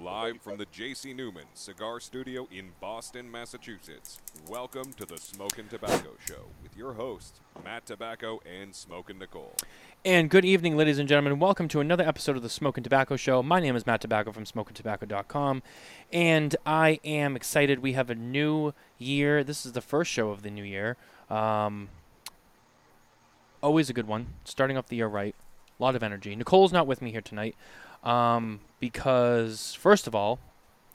Live from the J.C. Newman Cigar Studio in Boston, Massachusetts. Welcome to the Smokin' Tabacco Show with your hosts, Matt Tobacco and Smokin' Nicole. And good evening, ladies and gentlemen. Welcome to another episode of the Smokin' Tabacco Show. My name is Matt Tobacco from SmokingTobacco.com, and I am excited. We have a new year. This is the first show of the new year. Um, always a good one. Starting off the year right. A lot of energy. Nicole's not with me here tonight um, because, first of all,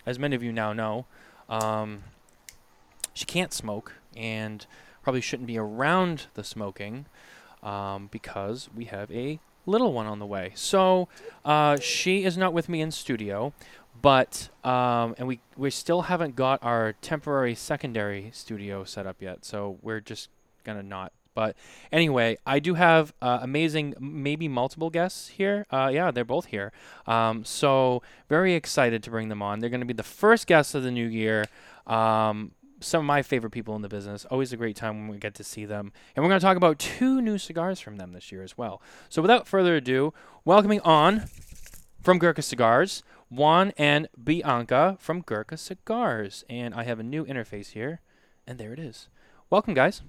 as many of you now know, um, she can't smoke and probably shouldn't be around the smoking um, because we have a little one on the way. So uh, she is not with me in studio, but um, and we we still haven't got our temporary secondary studio set up yet. So we're just gonna not. But anyway, I do have uh, amazing, maybe multiple guests here. Uh, yeah, they're both here. Um, so very excited to bring them on. They're going to be the first guests of the new year. Um, some of my favorite people in the business. Always a great time when we get to see them. And we're going to talk about two new cigars from them this year as well. So without further ado, welcoming on from Gurkha Cigars, Juan and Bianca from Gurkha Cigars. And I have a new interface here, and there it is. Welcome, guys.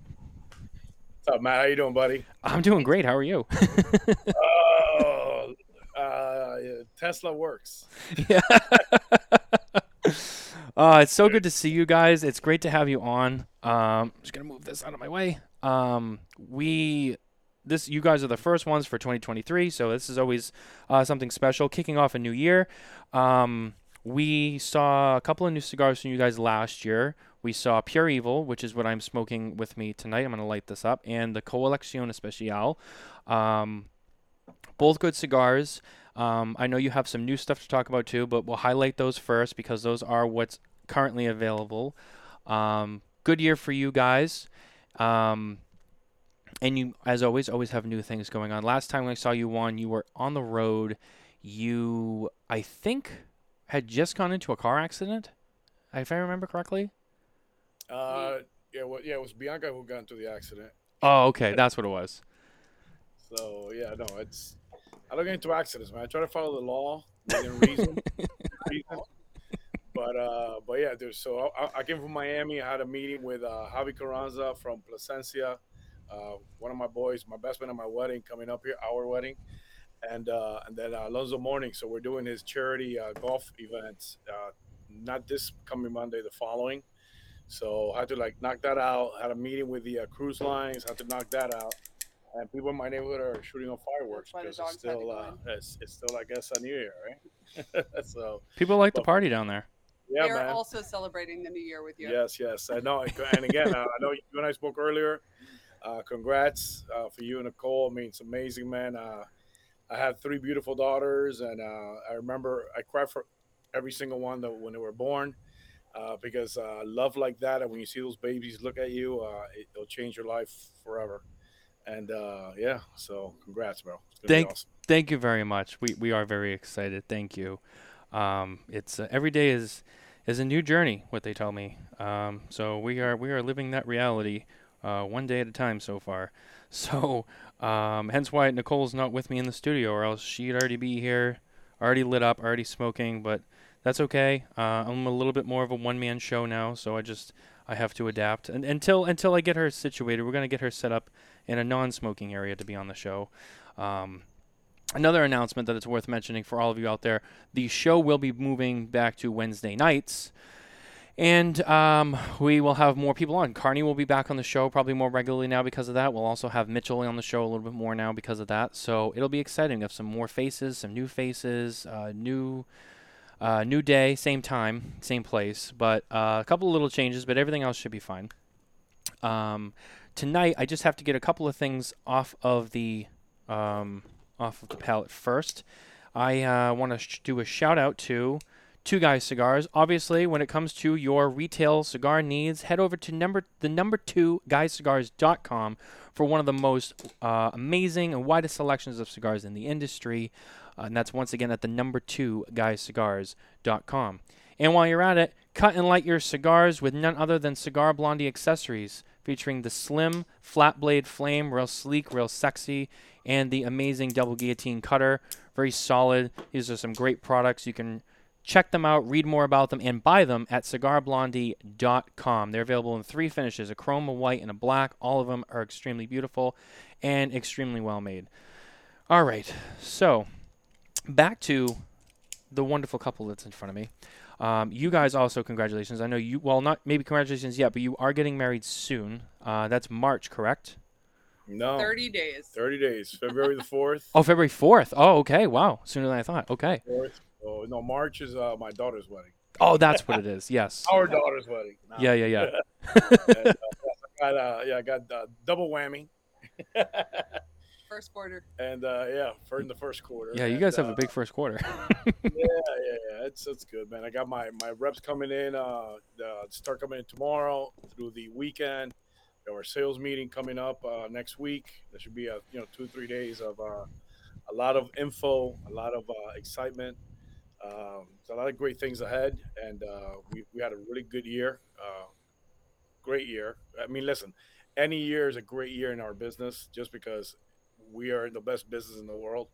Up, Matt? How you doing, buddy? I'm doing great. How are you? oh, uh, Tesla works. yeah. Uh, it's so good to see you guys. It's great to have you on. Um, just gonna move this out of my way. Um, we this you guys are the first ones for 2023, so this is always uh, something special. Kicking off a new year. Um, we saw a couple of new cigars from you guys last year. We saw Pure Evil, which is what I'm smoking with me tonight. I'm gonna light this up, and the Colección Especial. Um, both good cigars. Um, I know you have some new stuff to talk about too, but we'll highlight those first because those are what's currently available. Um, good year for you guys. Um, and you, as always, always have new things going on. Last time I saw you on, you were on the road. You, I think, had just gone into a car accident, if I remember correctly. Uh, yeah, well, yeah, it was Bianca who got into the accident. Oh, okay, that's what it was. So yeah, no, it's I don't get into accidents, man. I try to follow the law within reason. reason. But uh, but yeah, dude. So I, I, came from Miami. I had a meeting with uh, Javi Carranza from Plasencia, uh, one of my boys, my best man at my wedding, coming up here, our wedding, and uh, and then uh, Alonzo Mourning. So we're doing his charity uh, golf event, uh, not this coming Monday, the following. So I had to like knock that out. Had a meeting with the uh, cruise lines. Had to knock that out and people in my neighborhood are shooting off fireworks because it's still uh, it's, it's still I guess a new year, right? so people like but, to party down there. Yeah, They're man. also celebrating the new year with you. Yes, yes, I know. And again, uh, I know you and I spoke earlier. Uh, congrats uh, for you and Nicole. I mean, it's amazing, man. Uh, I have three beautiful daughters, and uh, I remember I cried for every single one that when they were born. because love like that, and when you see those babies look at you, it, it'll change your life forever and uh, yeah, so congrats, bro. Thank, awesome. thank you very much. We we are very excited. Thank you. Um, it's uh, every day is is a new journey. What they tell me. Um, so we are we are living that reality uh, one day at a time so far. So um, hence why Nicole's not with me in the studio, or else she'd already be here, already lit up, already smoking. But that's okay. Uh, I'm a little bit more of a one man show now, so I just I have to adapt. And until until I get her situated, we're gonna get her set up in a non-smoking area to be on the show. Um, another announcement that it's worth mentioning for all of you out there: the show will be moving back to Wednesday nights. And um, we will have more people on. Carney will be back on the show probably more regularly now because of that. We'll also have Mitchell on the show a little bit more now because of that. So it'll be exciting. We have some more faces, some new faces, uh, new uh, new day, same time, same place, but uh, a couple of little changes, but everything else should be fine. Um, tonight, I just have to get a couple of things off of the um, off of the palette first. I uh, want to sh- do a shout out to Two Guys Cigars. Obviously, when it comes to your retail cigar needs, head over to number the number two guyscigars.com for one of the most uh, amazing and widest selections of cigars in the industry. Uh, and that's once again at the number two guyscigars.com. And while you're at it, cut and light your cigars with none other than Cigar Blondie accessories featuring the slim flat blade flame, real sleek, real sexy, and the amazing double guillotine cutter. Very solid. These are some great products. You can check them out, read more about them, and buy them at cigarblondie.com. They're available in three finishes a chrome, a white, and a black. All of them are extremely beautiful and extremely well made. All right, so back to the wonderful couple that's in front of me. Um, you guys also, congratulations. I know you, well, not maybe congratulations yet, but you are getting married soon. Uh, that's March, correct? No. 30 days. 30 days. February the 4th. oh, February 4th. Oh, okay. Wow. Sooner than I thought. Okay. 4th. Oh, no, March is uh, my daughter's wedding. Oh, that's what it is. Yes. Our daughter's wedding. No. Yeah, yeah, yeah. and, uh, I got, uh, yeah, I got uh, double whammy. first quarter. And uh, yeah, for in the first quarter. Yeah, you and, guys have uh, a big first quarter. yeah, yeah, yeah. It's it's good, man. I got my my reps coming in. Uh, uh start coming in tomorrow through the weekend. We our sales meeting coming up uh, next week. There should be a you know two three days of uh, a lot of info, a lot of uh, excitement. Um, a lot of great things ahead, and uh, we we had a really good year. Uh, great year. I mean, listen, any year is a great year in our business, just because we are the best business in the world.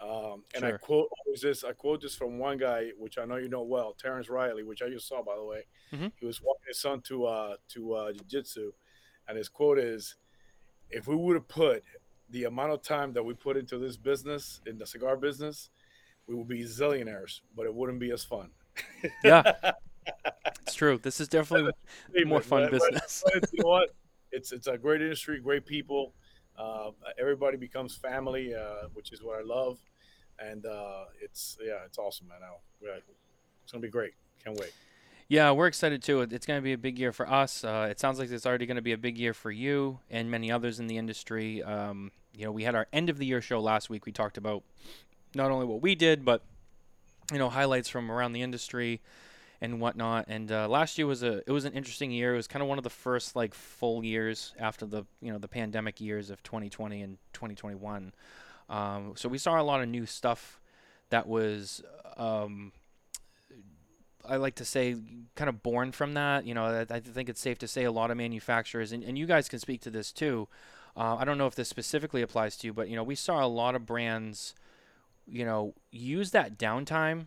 Um, and sure. I quote always this. I quote this from one guy, which I know you know well, Terence Reilly, which I just saw by the way. Mm-hmm. He was walking his son to uh, to uh, jiu-jitsu, and his quote is, "If we would have put the amount of time that we put into this business, in the cigar business, we would be zillionaires, but it wouldn't be as fun." yeah, it's true. This is definitely more fun but, business. But, but you know what? It's it's a great industry, great people. Uh, everybody becomes family, uh, which is what I love, and uh, it's yeah, it's awesome, man. Now it's gonna be great. Can't wait. Yeah, we're excited too. It's going to be a big year for us. Uh, it sounds like it's already going to be a big year for you and many others in the industry. Um, you know, we had our end of the year show last week. We talked about not only what we did, but you know, highlights from around the industry and whatnot. And uh, last year was a it was an interesting year. It was kind of one of the first like full years after the you know the pandemic years of 2020 and 2021. Um, so we saw a lot of new stuff that was. Um, I like to say, kind of born from that. You know, I, I think it's safe to say a lot of manufacturers, and, and you guys can speak to this too. Uh, I don't know if this specifically applies to you, but you know, we saw a lot of brands, you know, use that downtime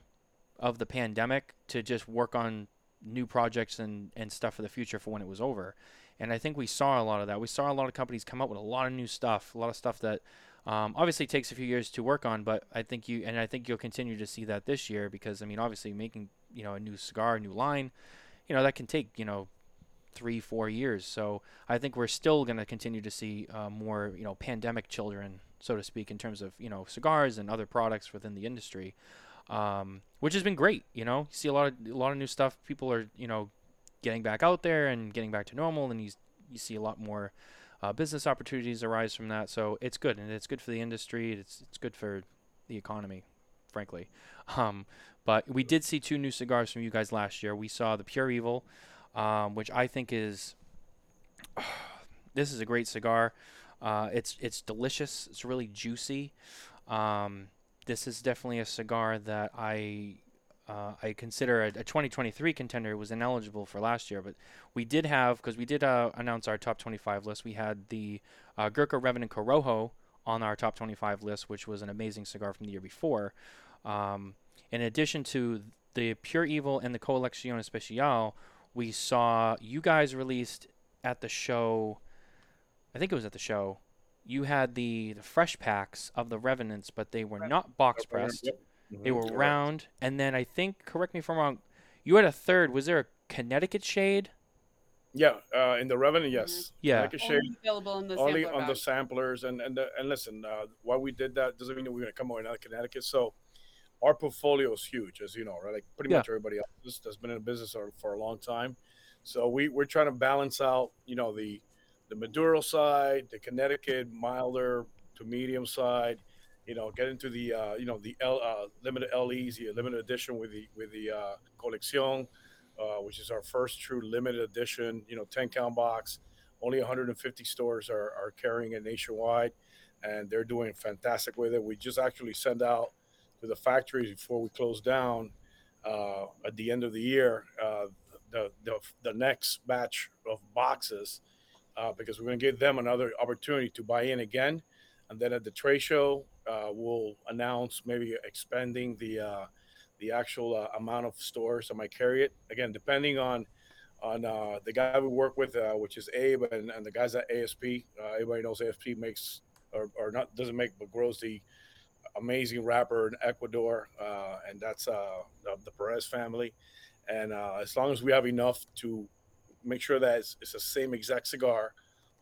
of the pandemic to just work on new projects and, and stuff for the future for when it was over. And I think we saw a lot of that. We saw a lot of companies come up with a lot of new stuff, a lot of stuff that um, obviously takes a few years to work on, but I think you and I think you'll continue to see that this year because I mean, obviously making you know a new cigar, a new line, you know that can take you know three, four years. So I think we're still going to continue to see uh, more you know pandemic children, so to speak, in terms of you know cigars and other products within the industry um, which has been great. You know, you see a lot of a lot of new stuff. People are you know getting back out there and getting back to normal, and you you see a lot more uh, business opportunities arise from that. So it's good, and it's good for the industry. It's it's good for the economy, frankly. Um, but we did see two new cigars from you guys last year. We saw the Pure Evil, um, which I think is this is a great cigar. Uh, it's it's delicious. It's really juicy. Um, this is definitely a cigar that I uh, I consider a, a, 2023 contender. It was ineligible for last year, but we did have because we did uh, announce our top 25 list. We had the uh, Gurkha Revenant Corojo on our top 25 list, which was an amazing cigar from the year before. Um, in addition to the Pure Evil and the Colección Especial, we saw you guys released at the show. I think it was at the show you had the, the fresh packs of the Revenants, but they were not box pressed. Yep. Mm-hmm. They were round. And then I think, correct me if I'm wrong, you had a third. Was there a Connecticut shade? Yeah, uh, in the Revenant, yes. Mm-hmm. Yeah, Connecticut shade. Only available in the only on the samplers. And and the, and listen, uh, why we did that doesn't mean that we're gonna come out in Connecticut. So our portfolio is huge, as you know, right? Like pretty yeah. much everybody else that's been in the business for, for a long time. So we we're trying to balance out, you know, the the Maduro side, the Connecticut milder to medium side. You know, get into the uh, you know the L, uh, limited LEs, the limited edition with the with the uh, Colección, uh, which is our first true limited edition. You know, 10 count box. Only 150 stores are, are carrying it nationwide, and they're doing fantastic with it. We just actually send out to the factories before we close down uh, at the end of the year uh, the, the the next batch of boxes uh, because we're going to give them another opportunity to buy in again. And then at the trade show, uh, we'll announce maybe expanding the uh, the actual uh, amount of stores I might carry it. Again, depending on on uh, the guy we work with, uh, which is Abe, and, and the guys at ASP. Everybody knows ASP makes or, or not doesn't make, but grows the amazing wrapper in Ecuador, and that's the Perez family. And as long as we have enough to make sure that it's, it's the same exact cigar,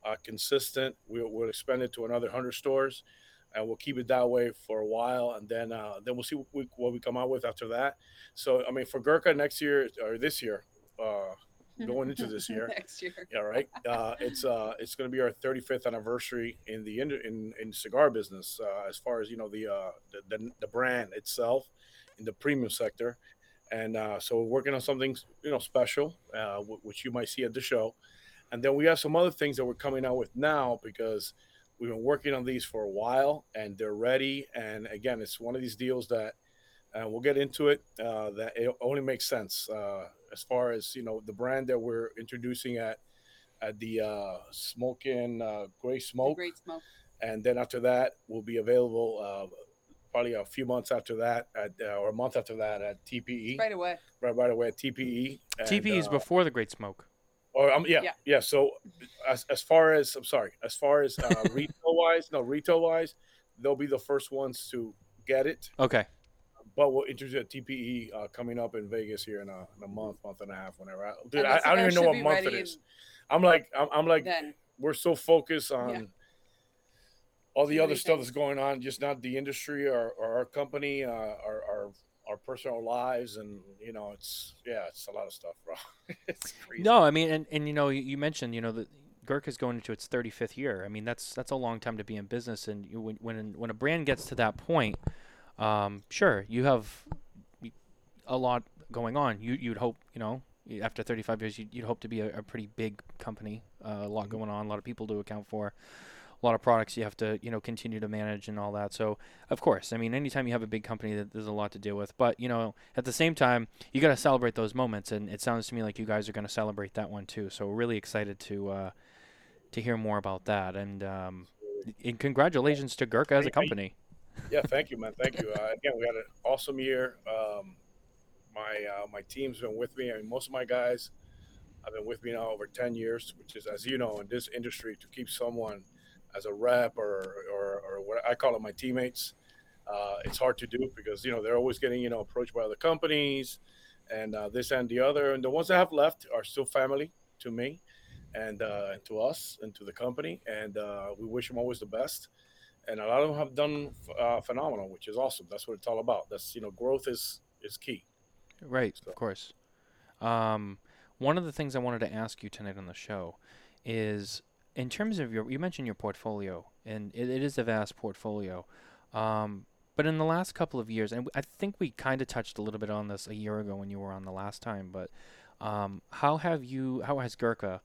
uh, consistent, we'll, we'll expand it to another hundred stores, and we'll keep it that way for a while, and then uh, then we'll see what we, what we come out with after that. So I mean, for Gurkha next year or this year, uh, going into this year. Next year. Yeah, right. Uh, it's uh, it's going to be our 35th anniversary in the in in, in cigar business, uh, as far as you know the, uh, the, the the brand itself in the premium sector, and uh, so we're working on something you know special, uh, w- which you might see at the show, and then we have some other things that we're coming out with now because we've been working on these for a while and they're ready. And again, it's one of these deals that. Uh, we'll get into it. Uh, that it only makes sense uh, as far as you know the brand that we're introducing at at the uh, smoking uh, gray The smoke, Great smoke. and then after that we'll be available uh, probably a few months after that at uh, or a month after that at TPE Right away. right right away at TPE. And, TP is uh, before the Great Smoke. or um, yeah, yeah, Yeah. So as, as far as I'm sorry, as far as uh, retail wise, no retail wise, they'll be the first ones to get it. Okay. But we'll introduce a TPE uh, coming up in Vegas here in a, in a month, month and a half, whenever. I, dude, I, I don't even know what month it is. I'm like, I'm, I'm like, Then we're so focused on Yeah. All the other stuff that's going on, just not the industry or, or our company, uh, our, our our personal lives, and you know, it's yeah, it's a lot of stuff, bro. it's crazy. No, I mean, and, and you know, you, mentioned, you know, that Gurkha's going into its 35th year. I mean, that's that's a long time to be in business, and you, when when when a brand gets to that point, um, sure, you have a lot going on. You you'd hope, you know, after 35 years, you'd, you'd hope to be a, a pretty big company, uh, a lot Mhm. going on, a lot of people to account for. A lot of products you have to, you know, continue to manage and all that. So, of course, I mean, anytime you have a big company, that there's a lot to deal with. But you know, at the same time, you got to celebrate those moments, and it sounds to me like you guys are going to celebrate that one too. So we're really excited to uh, to hear more about that, and um, and congratulations to Gurkha as a company. yeah, thank you, man. Thank you. Uh, again, we had an awesome year. Um, my uh, my team's been with me. I mean, most of my guys have been with me now over ten years, which is, as you know, in this industry, to keep someone as a rep or or, or what I call it my teammates, uh, it's hard to do because you know they're always getting you know approached by other companies and uh, this and the other, and the ones that have left are still family to me. And, uh, and to us and to the company, and uh, we wish them always the best and a lot of them have done uh, phenomenal, which is awesome. That's what it's all about. That's you know, growth is is key. Right, So- of course. Um, one of the things I wanted to ask you tonight on the show is, in terms of your, you mentioned your portfolio, and it, it is a vast portfolio. Um, but in the last couple of years, and I think we kind of touched a little bit on this a year ago when you were on the last time, but um, how have you, how has Gurkha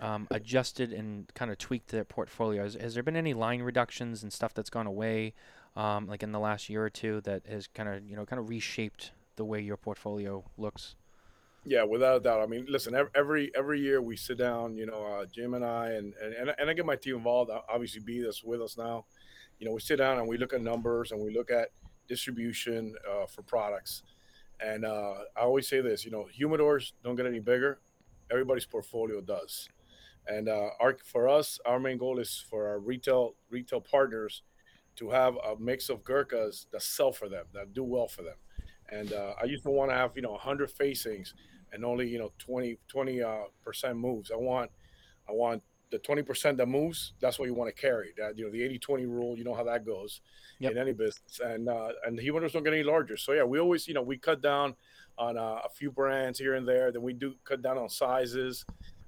um, adjusted and kind of tweaked their portfolio? Has, has there been any line reductions and stuff that's gone away, um, like in the last year or two, that has kind of, you know, kind of reshaped the way your portfolio looks? Yeah, without a doubt. I mean, listen, ev- every every year we sit down, you know, uh, Jim and I, and, and and I get my team involved. Obviously, B that's with us now. You know, we sit down and we look at numbers and we look at distribution uh, for products. And uh, I always say this, you know, humidors don't get any bigger. Everybody's portfolio does. And uh, our for us, our main goal is for our retail retail partners to have a mix of Gurkhas that sell for them, that do well for them. And uh, I used to want to have, you know, 100 facings and only, you know, 20 20 uh, percent moves. I want I want the 20% that moves, that's what you want to carry. That you know, the 80-20 rule, you know how that goes Yep. in any business. And uh, and the humidors don't get any larger. So yeah, we always, you know, we cut down on uh, a few brands here and there. Then we do cut down on sizes.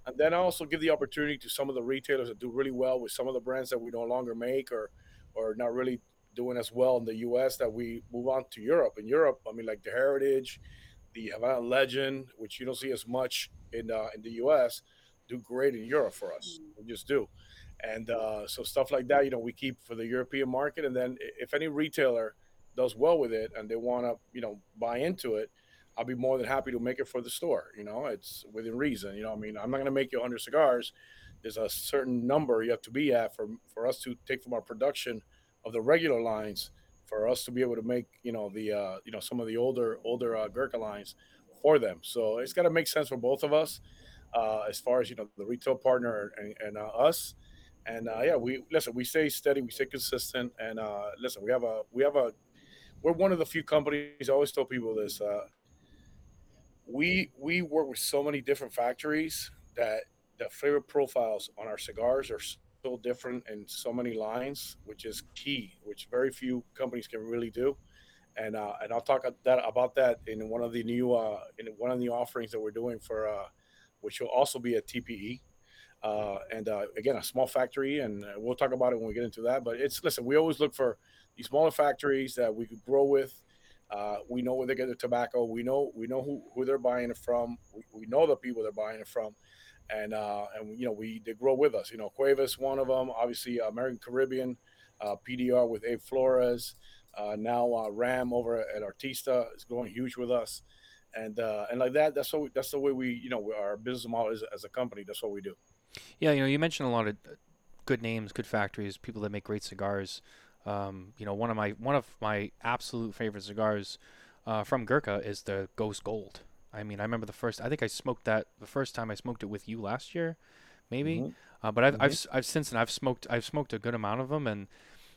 And then I also give the opportunity to some of the retailers that do really well with some of the brands that we no longer make or or not really doing as well in the US that we move on to Europe. In Europe, I mean like the Heritage, the Havana Legend, which you don't see as much in uh, in the US, do great in Europe for us. We just do. And uh, so stuff like that, you know, we keep for the European market. And then if any retailer does well with it and they want to, you know, buy into it, I'll be more than happy to make it for the store. You know, it's within reason. You know, I mean, I'm not going to make you 100 cigars. There's a certain number you have to be at for for us to take from our production of the regular lines for us to be able to make you know the uh, you know some of the older older uh, Gurkha lines for them. So it's got to make sense for both of us uh, as far as you know the retail partner and, and uh, us. And uh, yeah, we listen. We stay steady. We stay consistent. And uh, listen, we have a we have a we're one of the few companies. I always tell people this. Uh, we we work with so many different factories that the flavor profiles on our cigars are so different in so many lines, which is key, which very few companies can really do. And uh, and I'll talk that about that in one of the new uh, in one of the offerings that we're doing for uh, which will also be a TPE. Uh, and uh, again, a small factory, and we'll talk about it when we get into that. But it's listen, we always look for these smaller factories that we could grow with. Uh, we know where they get their tobacco. We know we know who, who they're buying it from. We, we know the people they're buying it from, and uh, and you know we they grow with us. You know, Cuevas, one of them. Obviously, American Caribbean, uh, PDR with Abe Flores. now Ram over at Artista is growing huge with us and uh, and like that that's what we, that's the way we you know our business model is as a company that's what we do yeah you know you mentioned a lot of uh, good names good factories people that make great cigars um, you know one of my one of my absolute favorite cigars uh, from Gurkha is the Ghost Gold I mean I remember the first I think I smoked that the first time I smoked it with you last year maybe mm-hmm. uh, but I've, mm-hmm. I've I've since then I've smoked I've smoked a good amount of them and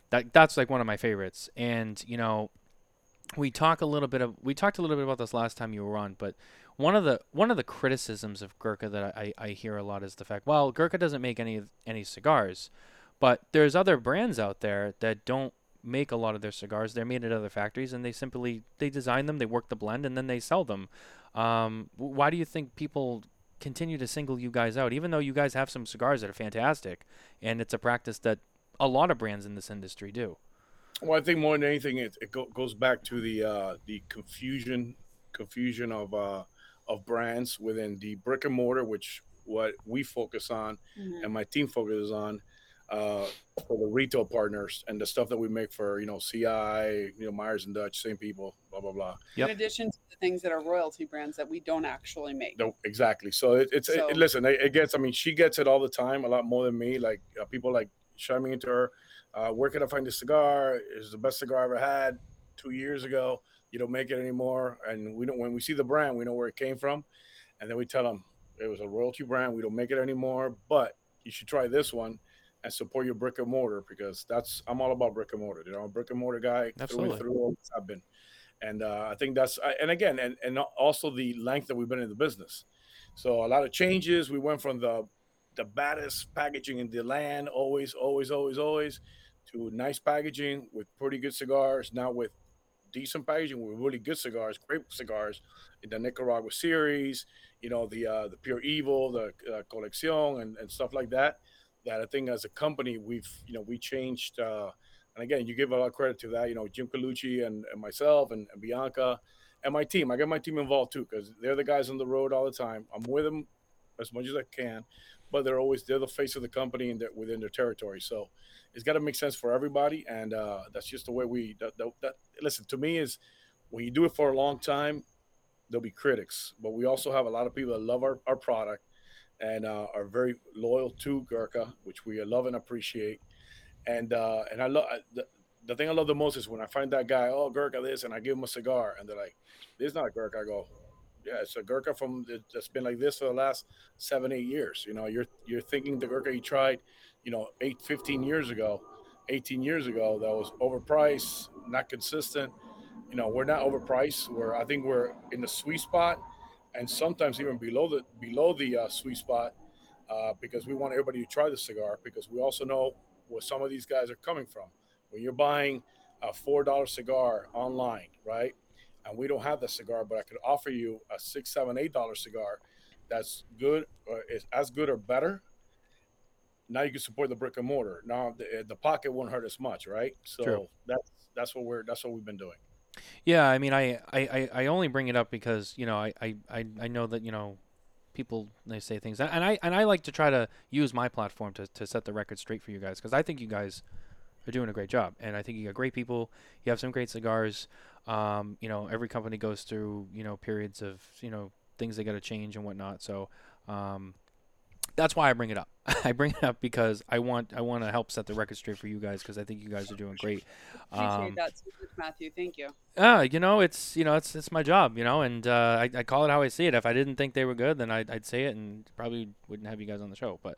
that that's like one of my favorites and you know we talk a little bit of we talked a little bit about this last time you were on, but one of the one of the criticisms of Gurkha that I, I hear a lot is the fact well Gurkha doesn't make any any cigars, but there's other brands out there that don't make a lot of their cigars. They're made at other factories and they simply they design them, they work the blend, and then they sell them. Um, why do you think people continue to single you guys out, even though you guys have some cigars that are fantastic, and it's a practice that a lot of brands in this industry do? Well, I think more than anything, it, it go, goes back to the uh, the confusion confusion of uh, of brands within the brick and mortar, which what we focus on, mm-hmm. and my team focuses on uh, for the retail partners and the stuff that we make for you know CI, you know Myers and Dutch, same people, blah blah blah. Yep. In addition to the things that are royalty brands that we don't actually make. No, exactly. So it, it's so, it, listen, it, it, gets. I mean, she gets it all the time, a lot more than me. Like uh, people like chiming into her uh, where can I find this cigar? Is the best cigar I ever had two years ago. You don't make it anymore, and we don't. When we see the brand, we know where it came from, and then we tell them it was a royalty brand. We don't make it anymore, but you should try this one and support your brick and mortar because that's I'm all about brick and mortar. You know, brick and mortar guy Absolutely. through and through. I've been, and uh, I think that's and again, and and also the length that we've been in the business. So a lot of changes. We went from the the baddest packaging in the land, always, always, always, always, to nice packaging with pretty good cigars. Now with decent packaging with really good cigars, great cigars in the Nicaragua series, you know, the uh, the Pure Evil, the uh, Colección, and, and stuff like that. That I think as a company, we've, you know, we changed. Uh, and again, you give a lot of credit to that, you know, Jim Colucci and, and myself and, and Bianca and my team. I get my team involved too because they're the guys on the road all the time. I'm with them as much as I can, but they're always they're the face of the company and they're within their territory. So it's got to make sense for everybody, and uh, that's just the way we. That, that, that, listen to me is when you do it for a long time, there'll be critics, but we also have a lot of people that love our, our product and uh, are very loyal to Gurkha, which we love and appreciate. And uh, and I love the, the thing I love the most is when I find that guy, oh Gurkha this, and I give him a cigar, and they're like, "This is not Gurkha." I go, "Yeah, it's a Gurkha from that's been like this for the last seven, eight years." You know, you're you're thinking the Gurkha you tried you know, eight, 15 years ago, 18 years ago, that was overpriced, not consistent. You know, we're not overpriced. We're, I think we're in the sweet spot and sometimes even below the, below the uh, sweet spot uh, because we want everybody to try the cigar because we also know where some of these guys are coming from. When you're buying a $4 cigar online, right? And we don't have the cigar, but I could offer you a six, seven, eight dollar cigar that's good, or is as good or better now you can support the brick and mortar. Now the, the pocket won't hurt as much, right? So True. that's that's what we're that's what we've been doing. Yeah, I mean, I, I, I only bring it up because you know I, I, I know that you know people they say things and I and I like to try to use my platform to, to set the record straight for you guys because I think you guys are doing a great job and I think you got great people. You have some great cigars. Um, you know, every company goes through you know periods of you know things they got to change and whatnot. So um, that's why I bring it up. I bring it up because I want I want to help set the record straight for you guys because I think you guys are doing great. Appreciate Um, that, so much, Matthew. Thank you. uh, you know, it's you know, it's it's my job, you know, and uh, I, I call it how I see it. If I didn't think they were good, then I'd, I'd say it, and probably wouldn't have you guys on the show. But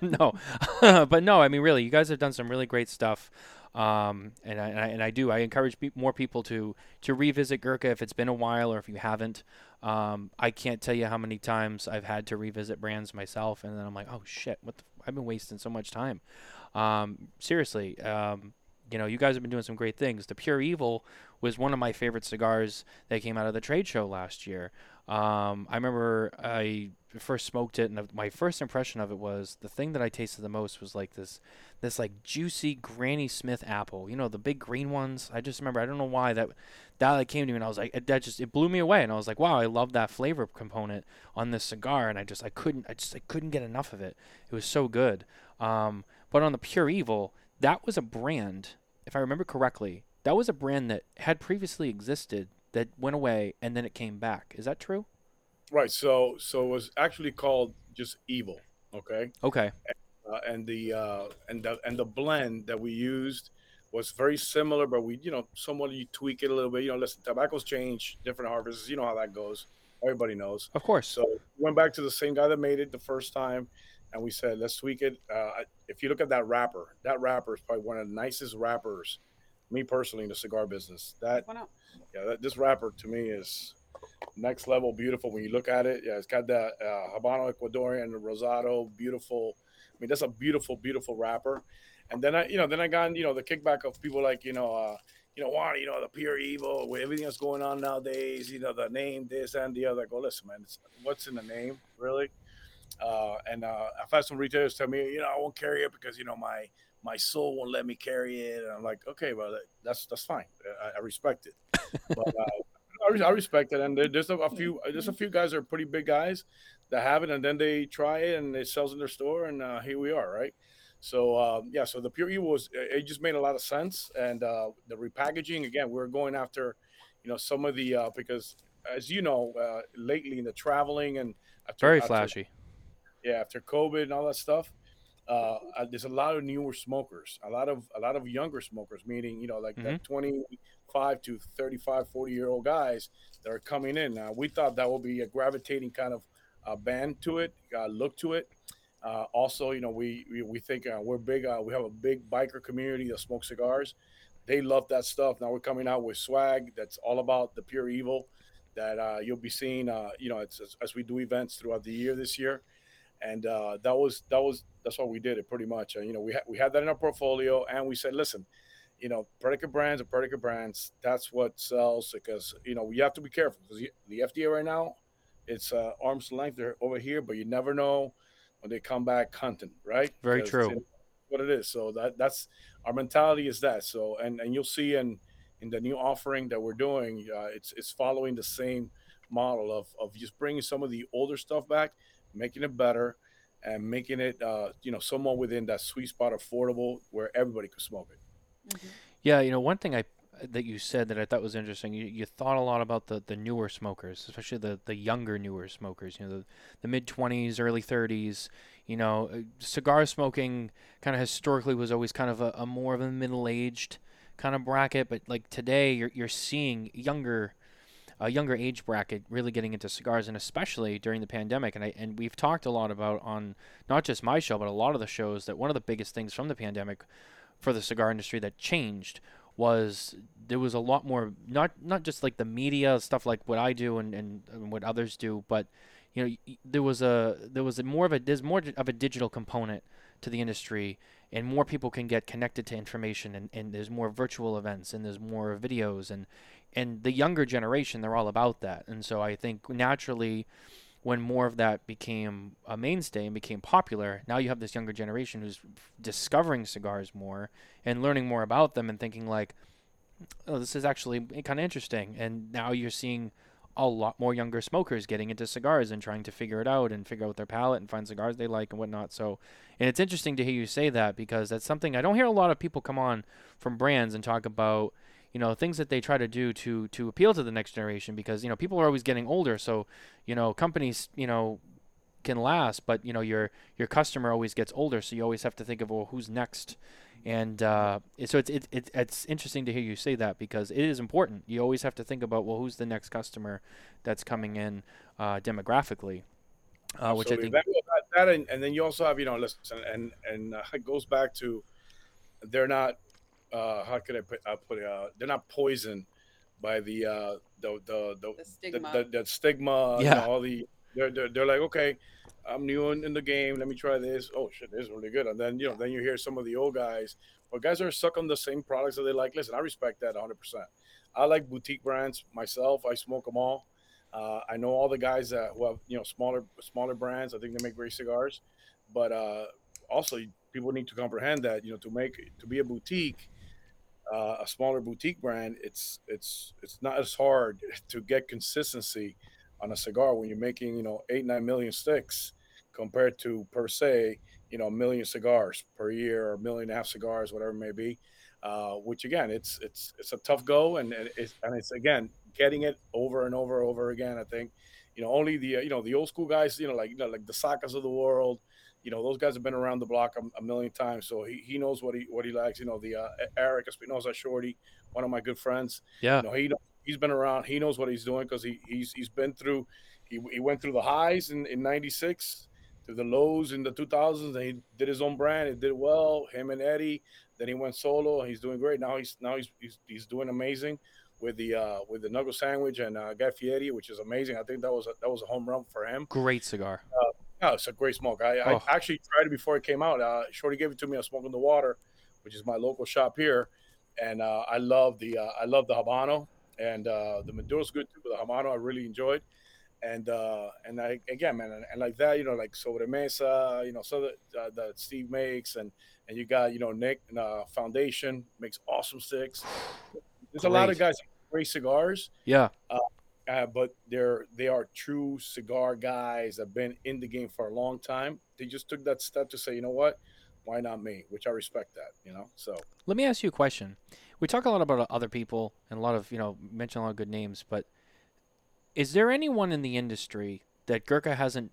no, but no, I mean, really, you guys have done some really great stuff, um, and I, and I and I do. I encourage pe- more people to to revisit Gurkha if it's been a while or if you haven't. Um, I can't tell you how many times I've had to revisit brands myself, and then I'm like, oh shit, what the f- I've been wasting so much time. Um, seriously, um, you know, you guys have been doing some great things. The Pure Evil was one of my favorite cigars that came out of the trade show last year. Um, I remember I first smoked it, and my first impression of it was the thing that I tasted the most was like this, this like juicy Granny Smith apple. You know, the big green ones. I just remember. I don't know why that that like came to me, and I was like, it, that just it blew me away, and I was like, wow, I love that flavor component on this cigar, and I just I couldn't I just I couldn't get enough of it. It was so good. Um, but on the Pure Evil, that was a brand, if I remember correctly, that was a brand that had previously existed that went away and then it came back. Is that true? Right. So so it was actually called just Evil. Okay. Okay. uh, and the uh, and the and the blend that we used was very similar, but we you know somewhat you tweak it a little bit. You know, listen, tobaccos change, different harvests. You know how that goes. Everybody knows. Of course. So we went back to the same guy that made it the first time, and we said let's tweak it. Uh, if you look at that wrapper, that wrapper is probably one of the nicest wrappers. Me personally, in the cigar business, that Why not? Yeah, that, this wrapper to me is next level beautiful when you look at it. Yeah, it's got that uh, Habano Ecuadorian Rosado, beautiful. I mean, that's a beautiful, beautiful wrapper. And then I, you know, then I got you know the kickback of people like you know, uh, you know, Juan, you know, the pure evil with everything that's going on nowadays. You know, the name, this and the other. I go, listen, man, what's in the name, really? Uh, and uh, I've had some retailers tell me, you know, I won't carry it because you know my my soul won't let me carry it. And I'm like, okay, well, that's that's fine. I, I respect it. But uh, I, re- I respect it. And there's a, a few there's a few guys that are pretty big guys that have it, and then they try it and it sells in their store, and uh, here we are, right? So um, yeah, so the pure evil was it just made a lot of sense, and uh, the repackaging again, we're going after, you know, some of the uh, because as you know, uh, lately in the traveling and after, Very after- flashy. yeah, after COVID and all that stuff, uh, uh, there's a lot of newer smokers, a lot of a lot of younger smokers, meaning you know like that 25 to 35, 40 year old guys that are coming in. Now we thought that would be a gravitating kind of uh, band to it, uh, look to it. Uh, also, you know, we we, we think uh, we're big. Uh, we have a big biker community that smoke cigars. They love that stuff. Now we're coming out with swag that's all about the pure evil that uh, you'll be seeing. Uh, you know, it's, as, as we do events throughout the year this year and uh, that was that was that's what we did it pretty much. And you know, we had we had that in our portfolio, and we said, listen, you know, predicate brands are predicate brands. That's what sells because you know we have to be careful because the FDA right now, it's uh, arm's length. They're over here, but you never know when they come back hunting, right? Very true. it's What it is. So that that's our mentality is that. So and and you'll see in in the new offering that we're doing, uh, it's it's following the same model of of just bringing some of the older stuff back making it better and making it uh, you know somewhat within that sweet spot affordable where everybody could smoke it Yeah, you know, one thing I that you said that I thought was interesting. You, you thought a lot about the, the newer smokers, especially the, the younger newer smokers. You know, the, the mid twenties, early thirties. You know, uh, cigar smoking kind of historically was always kind of a, a more of a middle aged kind of bracket, but like today you're you're seeing younger a younger age bracket really getting into cigars, and especially during the pandemic. And I and we've talked a lot about on not just my show, but a lot of the shows that one of the biggest things from the pandemic for the cigar industry that changed was there was a lot more not not just like the media stuff like what I do and, and, and what others do, but you know there was a there was a more of a there's more of a digital component to the industry and more people can get connected to information and, and there's more virtual events and there's more videos and and the younger generation they're all about that. And so i think naturally when more of that became a mainstay and became popular now you have this younger generation who's discovering cigars more and learning more about them and thinking like oh this is actually kind of interesting. And now you're seeing a lot more younger smokers getting into cigars and trying to figure it out and figure out their palate and find cigars they like and whatnot. So and it's interesting to hear you say that because that's something i don't hear a lot of people come on from brands and talk about you know things that they try to do to to appeal to the next generation because you know people are always getting older so you know companies you know can last, but you know your your customer always gets older, so you always have to think of well, who's next. And uh, so it's it, it, it's interesting to hear you say that because it is important. You always have to think about well, who's the next customer that's coming in uh, demographically, uh, which I think that, that and, and, then you also have you know listen and and uh, it goes back to they're not uh, how could I put, I put it, uh, they're not poisoned by the uh, the the the, The stigma. the, the, the stigma, you Yeah. know, all the they're, they're, they're like, okay, I'm new in, in the game. Let me try this. Oh shit, this is really good. And then you know, then you hear some of the old guys or guys are stuck on the same products that they like. Listen, I respect that 100. percent I like boutique brands myself. I smoke them all. Uh, I know all the guys that who have you know smaller smaller brands. I think they make great cigars, but uh, also people need to comprehend that you know to make to be a boutique uh, a smaller boutique brand, it's it's it's not as hard to get consistency on a cigar when you're making you know eight nine million sticks compared to per se you know a million cigars per year or a million and a half cigars whatever it may be. Uh, which again, it's it's it's a tough go, and it's and it's again getting it over and over and over again. I think you know only the uh, you know the old school guys, you know like you know, like the Sakas of the world, you know those guys have been around the block a, a million times, so he, he knows what he what he likes. You know the uh, Erik Espinosa Shorty, one of my good friends. yeah, You know he he's been around. He knows what he's doing because he he's he's been through. He, he went through the highs in in '96, through the lows in the 2000s, and he did his own brand. He did well. Him and Eddie. Then he went solo. and He's doing great now. He's now he's he's, he's doing amazing with the uh, with the Knuckle Sandwich and uh, Guy Fieri, which is amazing. I think that was a, that was a home run for him. great cigar. No, it's a great smoke. I, Oh. I actually tried it before it came out. Uh, Shorty gave it to me. I was smoking the water, which is my local shop here, and uh, I love the uh, I love the Habano and uh, the Maduro's good too. But the Habano I really enjoyed, and uh, and I again man, and, and like that, you know, like Sobremesa, you know, so that uh, that Steve makes, and and you got you know Nick uh, Foundation makes awesome sticks. There's a lot of guys great cigars Yeah, uh, but they're they are true cigar guys have been in the game for a long time. They just took that step to say, you know what, why not me? Which I respect that, you know. So Let me ask you a question. We talk a lot about other people and a lot of, you know, mention a lot of good names, but is there anyone in the industry that Gurkha hasn't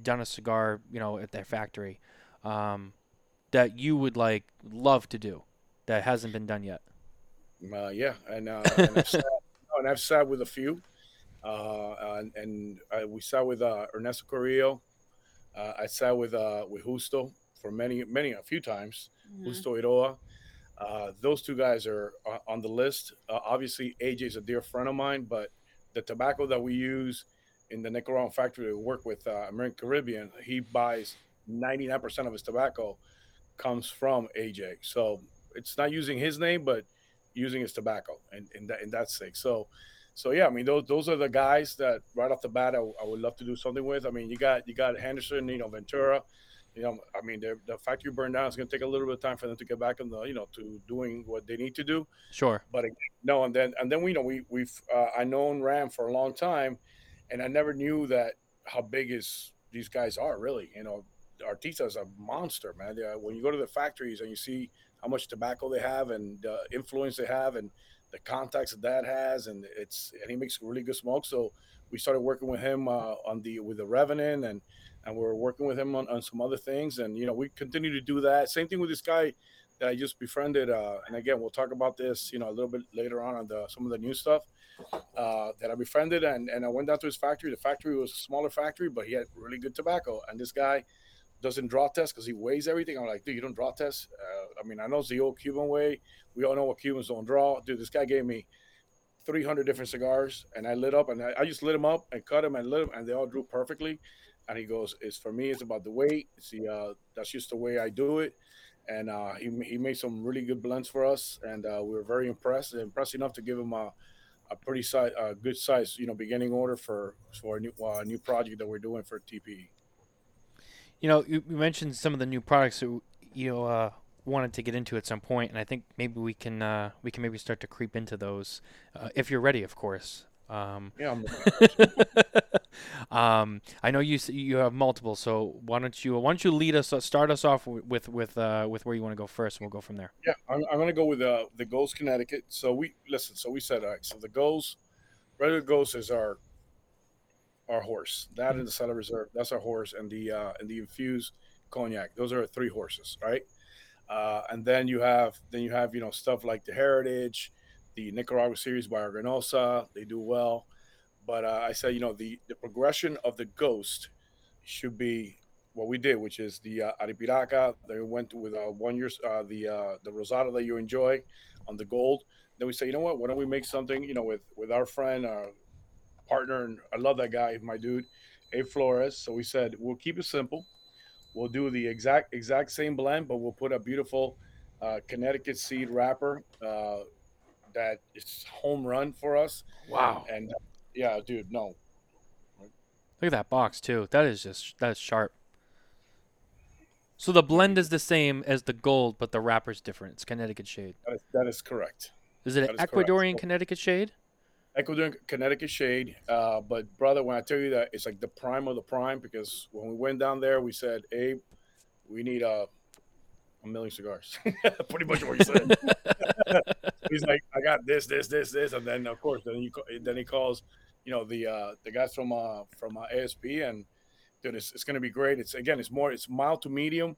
done a cigar, you know, at their factory, um, that you would like love to do that hasn't been done yet? uh, yeah, and uh, and, I've sat, and I've sat with a few, uh, and, and uh, we sat with uh, Ernesto Carrillo. Uh, I sat with uh, with Justo for many many a few times. Mhm. Justo Eiroa. Uh, those two guys are uh, on the list. Uh, obviously, is a dear friend of mine, but the tobacco that we use in the Nicaraguan factory that we work with uh, American Caribbean, he buys 99% of his tobacco comes from AJ. So it's not using his name, but using his tobacco in, in that in that sake. So, so yeah, I mean those those are the guys that right off the bat I, I would love to do something with. I mean you got you got Henderson, you know Ventura, you know I mean the factory burned down. It's going to take a little bit of time for them to get back in the you know to doing what they need to do. Sure. But again, no, and then and then we you know we we've uh, I known Ram for a long time, and I never knew that how big is these guys are really. You know, Artista is a monster, man. They, uh, when you go to the factories and you see how much tobacco they have and the influence they have and the contacts that that has, and it's and he makes really good smoke. So we started working with him uh, on the with the Revenant and and we're working with him on, on some other things and you know we continue to do that. Same thing with this guy that I just befriended. Uh, and again, we'll talk about this, you know, a little bit later on on the some of the new stuff uh, that I befriended. And, and I went down to his factory. The factory was a smaller factory, but he had really good tobacco. And this guy doesn't draw test because he weighs everything. I'm like, dude, you don't draw test. Uh, I mean, I know it's the old Cuban way. We all know what Cubans don't draw. Dude, this guy gave me 300 different cigars, and I lit up, and I, I just lit them up and cut them and lit them, and they all drew perfectly. And he goes, "It's for me. It's about the weight. It's the uh, that's just the way I do it." And uh, he he made some really good blends for us, and uh, we were very impressed. Impressed enough to give him a a pretty size, a good size, you know, beginning order for for a new uh, new project that we're doing for. TPE. You know, you, you mentioned some of the new products that you uh, wanted to get into at some point, and I think maybe we can uh, we can maybe start to creep into those uh, if you're ready, of course. Um, Yeah, I'm, um, I know you you have multiple, so why don't you why don't you lead us uh, start us off with with uh, with where you want to go first, and we'll go from there. Yeah, I'm, I'm gonna go with uh, the Ghost Connecticut. So we listen. So we said, all right. So the Ghost, regular Ghost is our our horse. That and the Cellar Reserve, that's our horse, and the uh, and the infused cognac. Those are three horses, right? Uh, and then you have then you have you know stuff like the Heritage, the Nicaragua series by Aganorsa. They do well, but uh, I said you know the the progression of the Ghost should be what we did, which is the uh, Arapiraca. They went with uh, one year uh, the uh, the Rosada that you enjoy on the gold. Then we say, you know what? Why don't we make something? You know, with with our friend, our partner, and I love that guy, my dude, Abe Flores. So we said we'll keep it simple. We'll do the exact exact same blend, but we'll put a beautiful uh, Connecticut seed wrapper uh, that is home run for us. Wow. And uh, yeah, dude, no, Look at that box too. That is just that is sharp. So the blend is the same as the gold, but the wrapper's different. It's Connecticut shade. that is, that is correct. Is it That an is. Ecuadorian So- Connecticut shade? Ecuadorian Connecticut shade. Uh, but brother, when I tell you that it's like the prime of the prime, because when we went down there, we said, Abe, we need uh, a million cigars. Pretty much what he said. He's like, I got this, this, this, this, and then of course, then you then he calls, you know, the uh, the guys from uh, from uh, ASP, and dude, it's, it's gonna be great. It's again, it's more, it's mild to medium,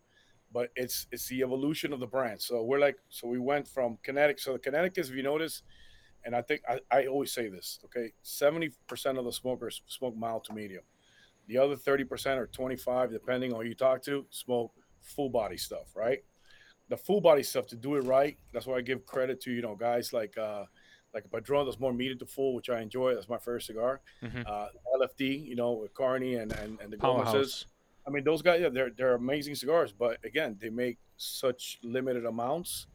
but it's it's the evolution of the brand. So we're like, so we went from Connecticut. So the Connecticut's, if you notice, and I think I, I always say this, okay, seventy percent of the smokers smoke mild to medium. The other thirty percent or twenty five, depending on who you talk to, smoke full body stuff, right? The full body stuff to do it right. That's why I give credit to you know guys like uh like a Padron that's more medium to full, which I enjoy. That's my first cigar. Mhm. Uh, LFD, you know, with Carney and and, and the Gomez's. I mean, those guys, yeah, they're they're amazing cigars, but again, they make such limited amounts,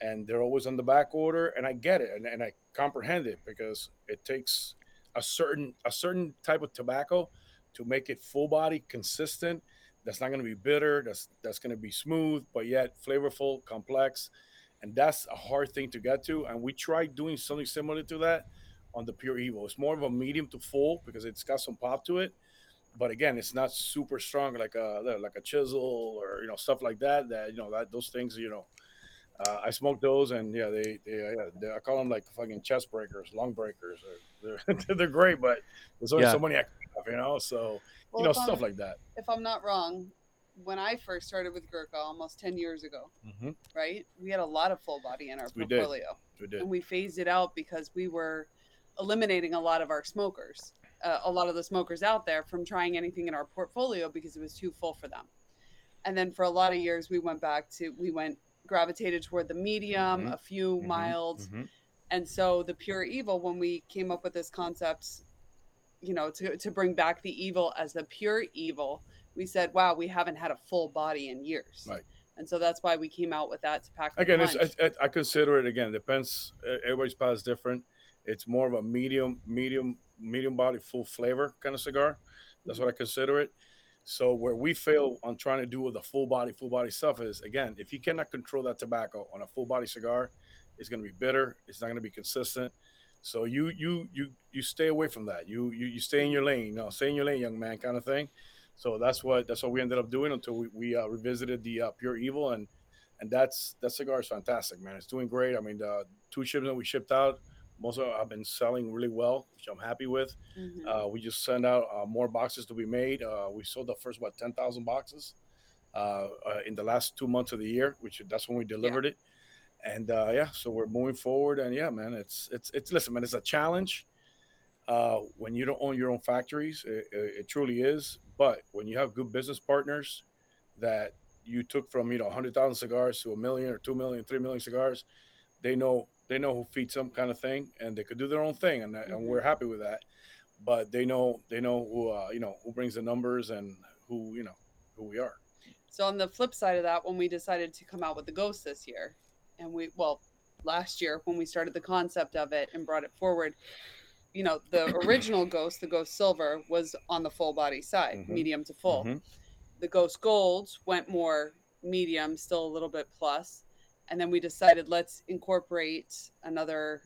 and they're always on the back order. And I get it, and, and I comprehend it because it takes a certain a certain type of tobacco to make it full body, consistent. That's not going to be bitter. That's that's going to be smooth, but yet flavorful, complex, and that's a hard thing to get to. And we tried doing something similar to that on the Pure Evil. It's more of a medium to full because it's got some pop to it but again, it's not super strong like a like a chisel or you know stuff like that. That you know that those things you know, uh, I smoke those and yeah, they, they, yeah, they I call them like fucking chest breakers, lung breakers. They're they're, they're great, but there's only Yeah. so many I can have, you know. So Well, you know if I'm- stuff like that. If I'm not wrong, when I first started with Gurkha almost 10 years ago, Mm-hmm. right, we had a lot of full body in our We did. portfolio. We did. and we phased it out because we were eliminating a lot of our smokers, uh, a lot of the smokers out there from trying anything in our portfolio because it was too full for them. And then for a lot of years, we went back to we went gravitated toward the medium, Mhm. a few Mhm. mild, Mhm. and so the pure evil. When we came up with this concept, you know, to to bring back the evil as the pure evil, we said, "Wow, we haven't had a full body in years." Right. And so that's why we came out with that to pack. Again, it's. I, I I consider it again. Depends. Everybody's palate is different. It's more of a medium, medium, medium body, full flavor kind of cigar. That's what I consider it. So where we fail on trying to do with the full body, full body stuff is again, if you cannot control that tobacco on a full body cigar, it's going to be bitter. It's not going to be consistent. So you you you you stay away from that. You you you stay in your lane. You know, stay in your lane, young man, kind of thing. So that's what that's what we ended up doing until we, we uh, revisited the uh, pure evil and and that's that cigar is fantastic, man. It's doing great. I mean, the two shipments that we shipped out, most of them have been selling really well, which I'm happy with. Mhm. Uh, we just sent out uh, more boxes to be made. Uh, we sold the first what ten thousand boxes uh, uh, in the last two months of the year, which that's when we delivered it. And uh, yeah, so we're moving forward. And yeah, man, it's it's it's listen, man, it's a challenge uh, when you don't own your own factories. It, it, it truly is. But when you have good business partners that you took from you know 100,000 cigars to a million or 2 million, 3 million cigars, they know they know who feeds them kind of thing, and they could do their own thing, and, and Mhm. we're happy with that. But they know they know who uh, you know who brings the numbers and who you know who we are. So on the flip side of that, when we decided to come out with the ghost this year, and we well last year when we started the concept of it and brought it forward, you know, the original ghost, the ghost silver, was on the full body side, Mhm. medium to full. Mhm. The ghost gold went more medium, still a little bit plus, and then we decided let's incorporate another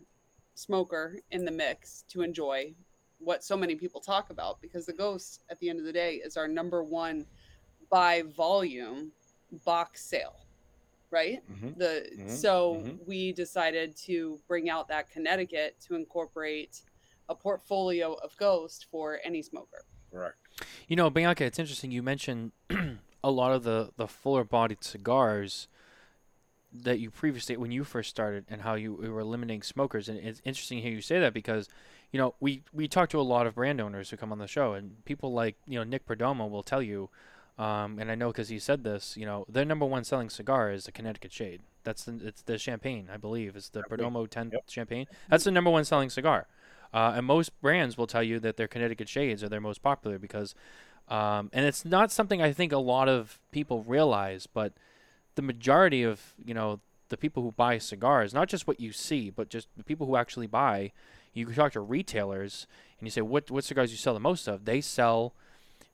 smoker in the mix to enjoy what so many people talk about because the ghost at the end of the day is our number one by volume box sale right Mhm. the Mhm, so mhm. we decided to bring out that connecticut to incorporate a portfolio of Ghost for any smoker. Correct. You know, Bianca, it's interesting. You mentioned a lot of the the fuller bodied cigars that you previously when you first started and how you, you were eliminating smokers and it's interesting to hear you say that because you know we we talk to a lot of brand owners who come on the show and people like you know Nick Perdomo will tell you um, and I know because he said this you know their number one selling cigar is the Connecticut Shade. That's the it's the champagne I believe it's the Perdomo 10 Yep. champagne. That's the number one selling cigar. Uh, and most brands will tell you that their Connecticut Shades are their most popular because um, and it's not something I think a lot of people realize but the majority of you know the people who buy cigars, not just what you see, but just the people who actually buy. You can talk to retailers and you say what what cigars you sell the most of. They sell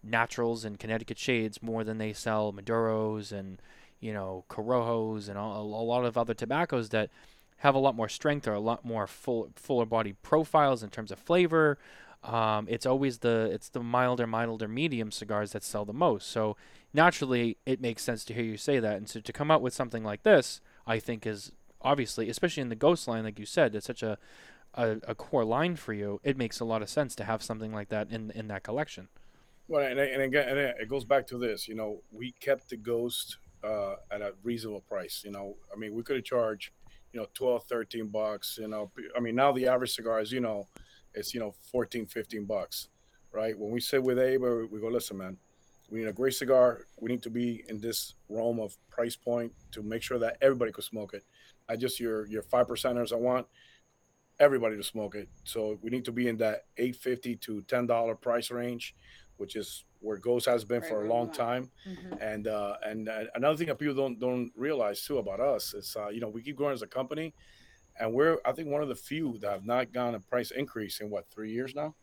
naturals and Connecticut shades more than they sell Maduros and you know Corojos and a lot of other tobaccos that have a lot more strength or a lot more full fuller body profiles in terms of flavor. Um, it's always the it's the milder, milder medium cigars that sell the most. So naturally, it makes sense to hear you say that. And so to come out with something like this, I think is obviously, especially in the Ghost line, like you said, it's such a a, a core line for you. It makes a lot of sense to have something like that in in that collection. Well, and, and again, and it goes back to this. You know, we kept the Ghost uh, at a reasonable price. You know, I mean, we could have charged, you know, 12, 13 bucks. You know, I mean, now the average cigar is, you know, it's you know 14, 15 bucks, right? When we sit with Abe, we go, listen, man, we need a great cigar. We need to be in this realm of price point to make sure that everybody could smoke it. I just your your five percenters. I want everybody to smoke it. So we need to be in that eight fifty to ten dollar price range, which is where Ghost has been Right for a long want. time. Mhm. And uh, and uh, another thing that people don't don't realize too about us is uh, you know we keep growing as a company, and we're I think one of the few that have not gone a price increase in what three years now,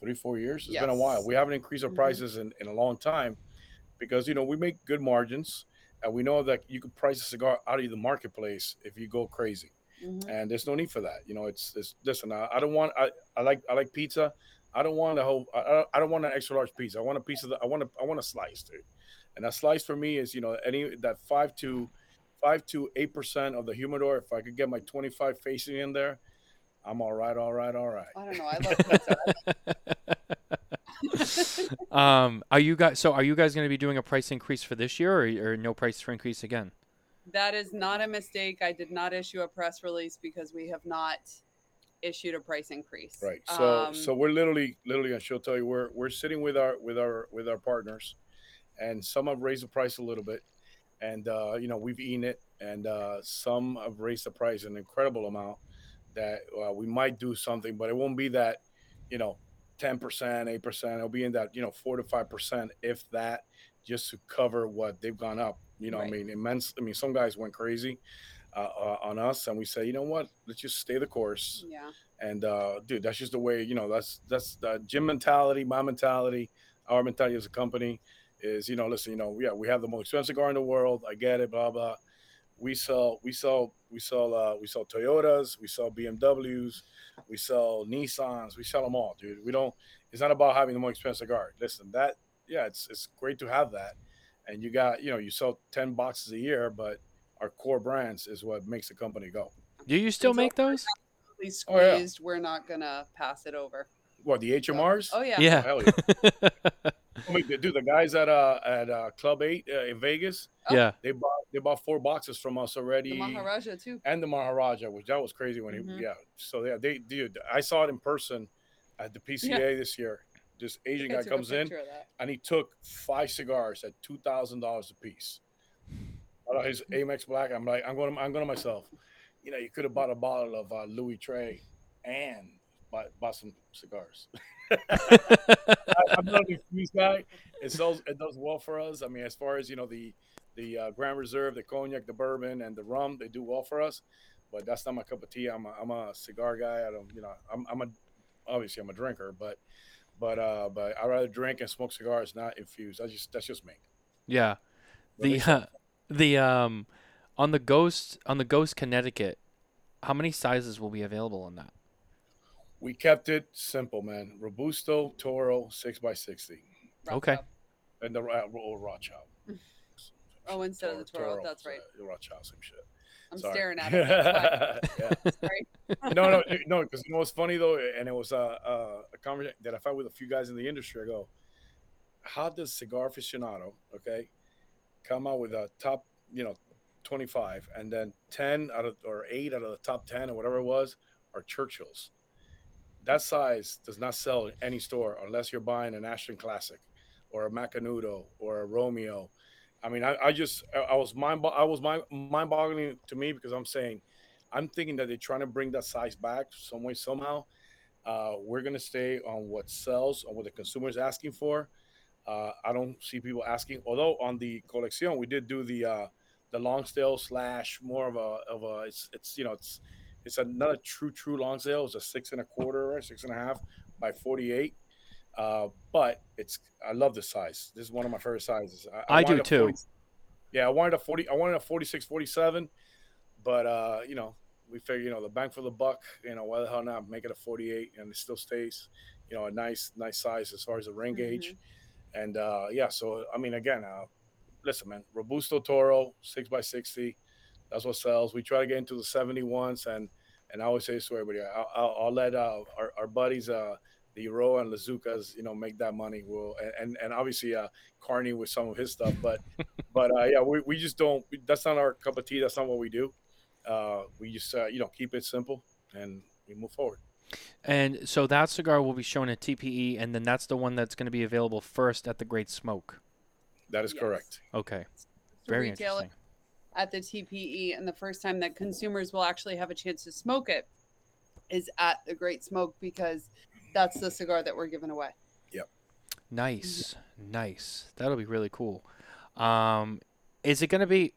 three four years. It's been a while. We haven't increased our Mhm. prices in, in a long time, because you know we make good margins, and we know that you can price a cigar out of the marketplace if you go crazy Mhm. and there's no need for that. You know, it's, it's listen. I, I don't want. I, I like I like pizza. I don't want a whole. I, I- don't want an extra large piece. I want a piece of the. I want a. I want a slice, dude. And that slice for me is you know any that five to five to eight percent of the humidor. If I could get my twenty five facing in there, I'm all right. All right. All right. I don't know. I love pizza. um, are you guys so are you guys going to be doing a price increase for this year or, or no price for increase again? that is not a mistake. I did not issue a press release because we have not issued a price increase. Right. So Um, so we're literally literally and she'll tell you we're we're sitting with our with our with our partners and some have raised the price a little bit and uh you know we've eaten it and uh some have raised the price an incredible amount that uh, we might do something but it won't be that you know 10% 8% it'll be in that you know 4 to 5% if that just to cover what they've gone up you know Right. i mean immense i mean some guys went crazy uh, uh, on us and we say you know what let's just stay the course yeah. and uh, dude, that's just the way you know. That's that's the gym mentality, my mentality, our mentality as a company is you know. Listen, you know, yeah, we have the most expensive car in the world. I get it, blah blah. We sell, we sell, we sell, uh, we sell Toyotas, we sell BMWs, we sell Nissans, we sell them all, dude. We don't. It's not about having the most expensive car. Listen, that yeah, it's it's great to have that, and you got you know you sell ten boxes a year, but our core brands is what makes the company go. Do you still And so make those? Really Oh, yeah. We're not gonna pass it over. What the HMRs? Oh yeah. Yeah. Hell yeah. I mean, dude, the guys at uh at uh, Club Eight uh, in Vegas, Oh. Yeah. they bought they bought four boxes from us already, The Maharaja too. and the Maharaja, which that was crazy when Mhm. he yeah. So yeah, they dude, I saw it in person at the PCA this year. This Asian guy comes in picture of that. and he took five cigars at two thousand dollars a piece. Out of his Amex Black, I'm like, I'm going, I'm going to myself. You know, you could have bought a bottle of uh, Louis Trey and bought, bought some cigars. I, I'm not a confused guy. It sells, it does well for us. I mean, as far as you know, the the uh, Grand Reserve, the cognac, the bourbon, and the rum, they do well for us. But that's not my cup of tea. I'm a, I'm a cigar guy. I don't, you know, I'm, I'm a obviously I'm a drinker, but but uh, but I rather drink and smoke cigars, not infuse. That's just that's just me. Yeah. The uh, the um on the Ghost on the Ghost Connecticut, how many sizes will be available on that? We kept it simple, man. Robusto Toro six x sixty, Okay. and the uh, or raw. Oh, instead of the Toro, that's right. uh, raw chow, same shit. I'm Sorry. staring at it. Yeah. Sorry. No, no, no. Because you know what's funny though, and it was a a, a conversation that I had with a few guys in the industry. I go, how does cigar aficionado, okay, come out with a top, you know, 25, and then 10 out of or eight out of the top 10 or whatever it was are Churchills. That size does not sell in any store unless you're buying an Ashton Classic or a Macanudo or a Romeo. I mean, I, I just I, was mind I was mind mind boggling to me because I'm saying I'm thinking that they're trying to bring that size back some way somehow. Uh, we're gonna stay on what sells, on what the consumer is asking for. Uh, I don't see people asking. Although on the collection, we did do the uh, the long sale slash more of a of a it's it's you know it's it's a, not a true true long sale. It's a six and a quarter or six and a half by forty eight. Uh, but it's I love the size. This is one of my favorite sizes. I do wanted a too. 40 yeah, I wanted a 40 I wanted a 46 47, but uh, you know, we figure, you know, the bang for the buck, you know, why the hell not make it a 48 and it still stays, you know, a nice nice size as far as the ring gauge. And uh yeah, so I mean again, uh listen man, Robusto Toro, 6 by 60 that's what sells. We try to get into the 71s and and I always say this to everybody, I'll, I'll, I'll let uh, our, our buddies uh the Euro and Lazukas, you know, make that money. Well, and, and, and obviously uh, Carney with some of his stuff, but but uh, yeah, we, we just don't. That's not our cup of tea. That's not what we do. Uh, we just uh, you know keep it simple and we move forward. And so that cigar will be shown at TPE, and then that's the one that's going to be available first at the Great Smoke. That is Yes. correct. Okay, very interesting. At the TPE, and the first time that consumers will actually have a chance to smoke it is at the Great Smoke because that's the cigar that we're giving away. Yep. Nice, nice. That'll be really cool. Um, is it gonna be?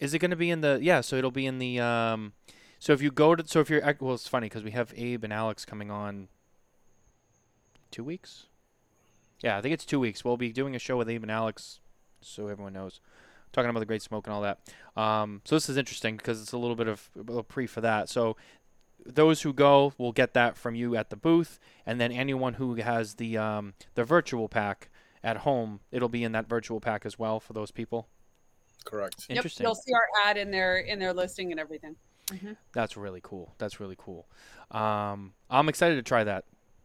Is it gonna be in the? Yeah, so it'll be in the. Um, so if you go to, so if you're, well, it's funny because we have Abe and Alex coming on. Two weeks. Yeah, I think it's two weeks. We'll be doing a show with Abe and Alex, so everyone knows, talking about the Great Smoke and all that. Um, so this is interesting because it's a little bit of a little pre for that. So those who go will get that from you at the booth, and then anyone who has the um, the virtual pack at home, it'll be in that virtual pack as well for those people. Correct. Interesting. Yep, you'll see our ad in their in their listing and everything. That's really cool. That's really cool. Um, I'm excited to try that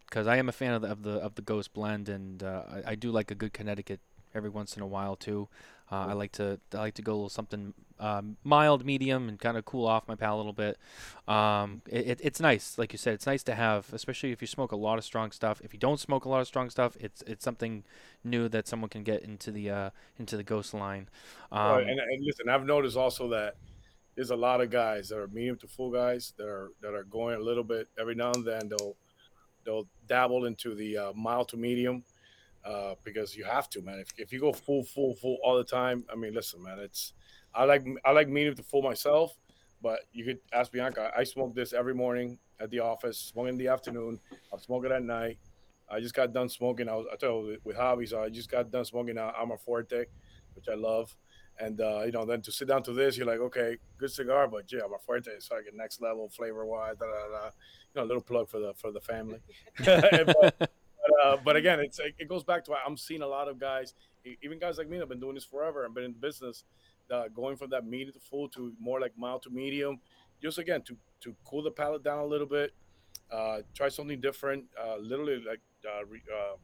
because I am a fan of the of the, of the Ghost blend, and uh, I, I do like a good Connecticut every once in a while too. Uh, I like to I like to go a little something um, mild, medium, and kind of cool off my palate a little bit. Um, it, it, it's nice, like you said, it's nice to have, especially if you smoke a lot of strong stuff. If you don't smoke a lot of strong stuff, it's it's something new that someone can get into the uh, into the Ghost line. Um, Uh, and, and listen, I've noticed also that there's a lot of guys that are medium to full guys that are that are going a little bit every now and then. They'll they'll dabble into the uh, mild to medium uh, because you have to, man. If, if you go full, full, full all the time, I mean, listen, man. It's I like I like medium to full myself, but you could ask Bianca. I smoke this every morning at the office, smoke in the afternoon. I'll smoke it at night. I just got done smoking. I was I told you with hobbies. I just got done smoking uh, Armor Forte, which I love. And uh, you know, then to sit down to this, you're like, okay, good cigar, but yeah, Armor Forte is like a next level flavor wise. You know, a little plug for the for the family. but, but, uh, but again, it's it goes back to I'm seeing a lot of guys, even guys like me, that have been doing this forever and been in business, uh, going from that medium to full to more like mild to medium, just again to to cool the palate down a little bit, uh, try something different. Uh, literally, like uh, re, uh,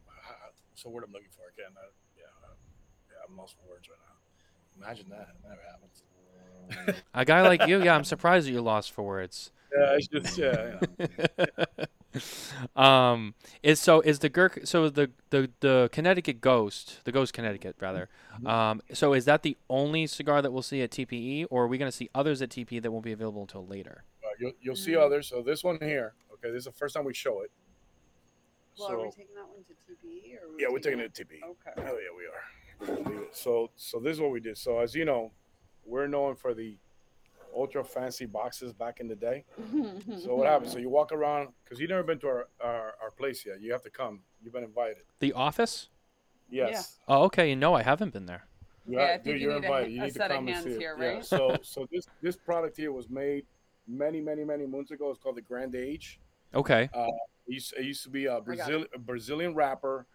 what's the word I'm looking for again? Uh, yeah, uh, yeah, I'm lost for words right now. Imagine that. That never happens. a guy like you, yeah, I'm surprised that you're lost for words. Yeah, it's just yeah. yeah. um, is so is the Gurk so the, the the Connecticut Ghost, the Ghost Connecticut rather. Um, so is that the only cigar that we'll see at TPE, or are we going to see others at TPE that won't be available until later? Uh, you'll you'll see Mm. others. So this one here, okay, this is the first time we show it. Well, so are we taking that one to TPE or? are we yeah, we're taking it to TP. Okay. Hell yeah, we are. We're gonna leave it. So so this is what we did. So as you know, we're known for the ultra fancy boxes back in the day. So what happens? So you walk around because you've never been to our, our our place yet. You have to come. You've been invited. The office? Yes. Oh, okay. No, I haven't been there. You Yeah, I think dude, you you're need a invited. ha- you a need set to of come and hands see it. here, Yeah. So so this this product here was made many many many moons ago. It's called the Grand Age. Okay. It used, it used to be a got Brazil a Brazilian wrapper.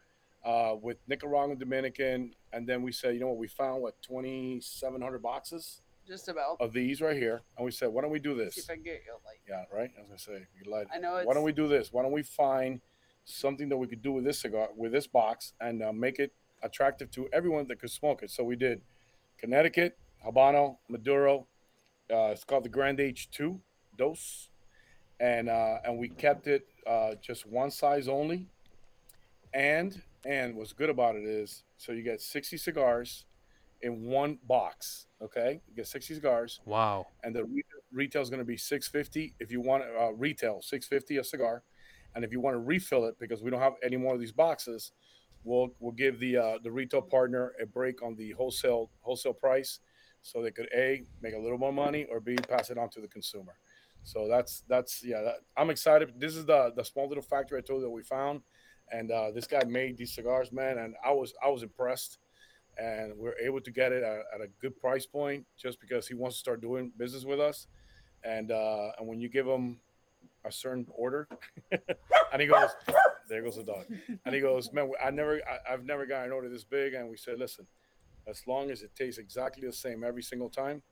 uh, with Nicaraguan Dominican, and then we said, you know what? We found what twenty seven hundred boxes. Just about. of these right here, and we said, why don't we do See this? if I can get your light. Yeah, right. I was gonna say, you lied. I know it's. Why don't we do this? Why don't we find something that we could do with this cigar, with this box, and uh, make it attractive to everyone that could smoke it? So we did Connecticut, Habano, Maduro. Uh, it's called the Grand Age Two Dose, and uh, and we kept it uh, just one size only. And and what's good about it is, so you get sixty cigars in one box. Okay, you get sixty cigars. Wow. and the re- retail is going to be 650 if you want uh, retail 650 a cigar. And if you want to refill it because we don't have any more of these boxes we'll we'll give the uh, the retail partner a break on the wholesale wholesale price so they could a make a little more money or b pass it on to the consumer. So that's that's yeah that, i'm excited. This is the the small little factory i told you that we found. And uh, this guy made these cigars man and i was i was impressed and we're able to get it at, at a good price point just because he wants to start doing business with us and uh, and when you give him a certain order, and he goes, "There goes the dog," and he goes, "Man, I never, I, I've never gotten an order this big." And we said, "Listen, as long as it tastes exactly the same every single time,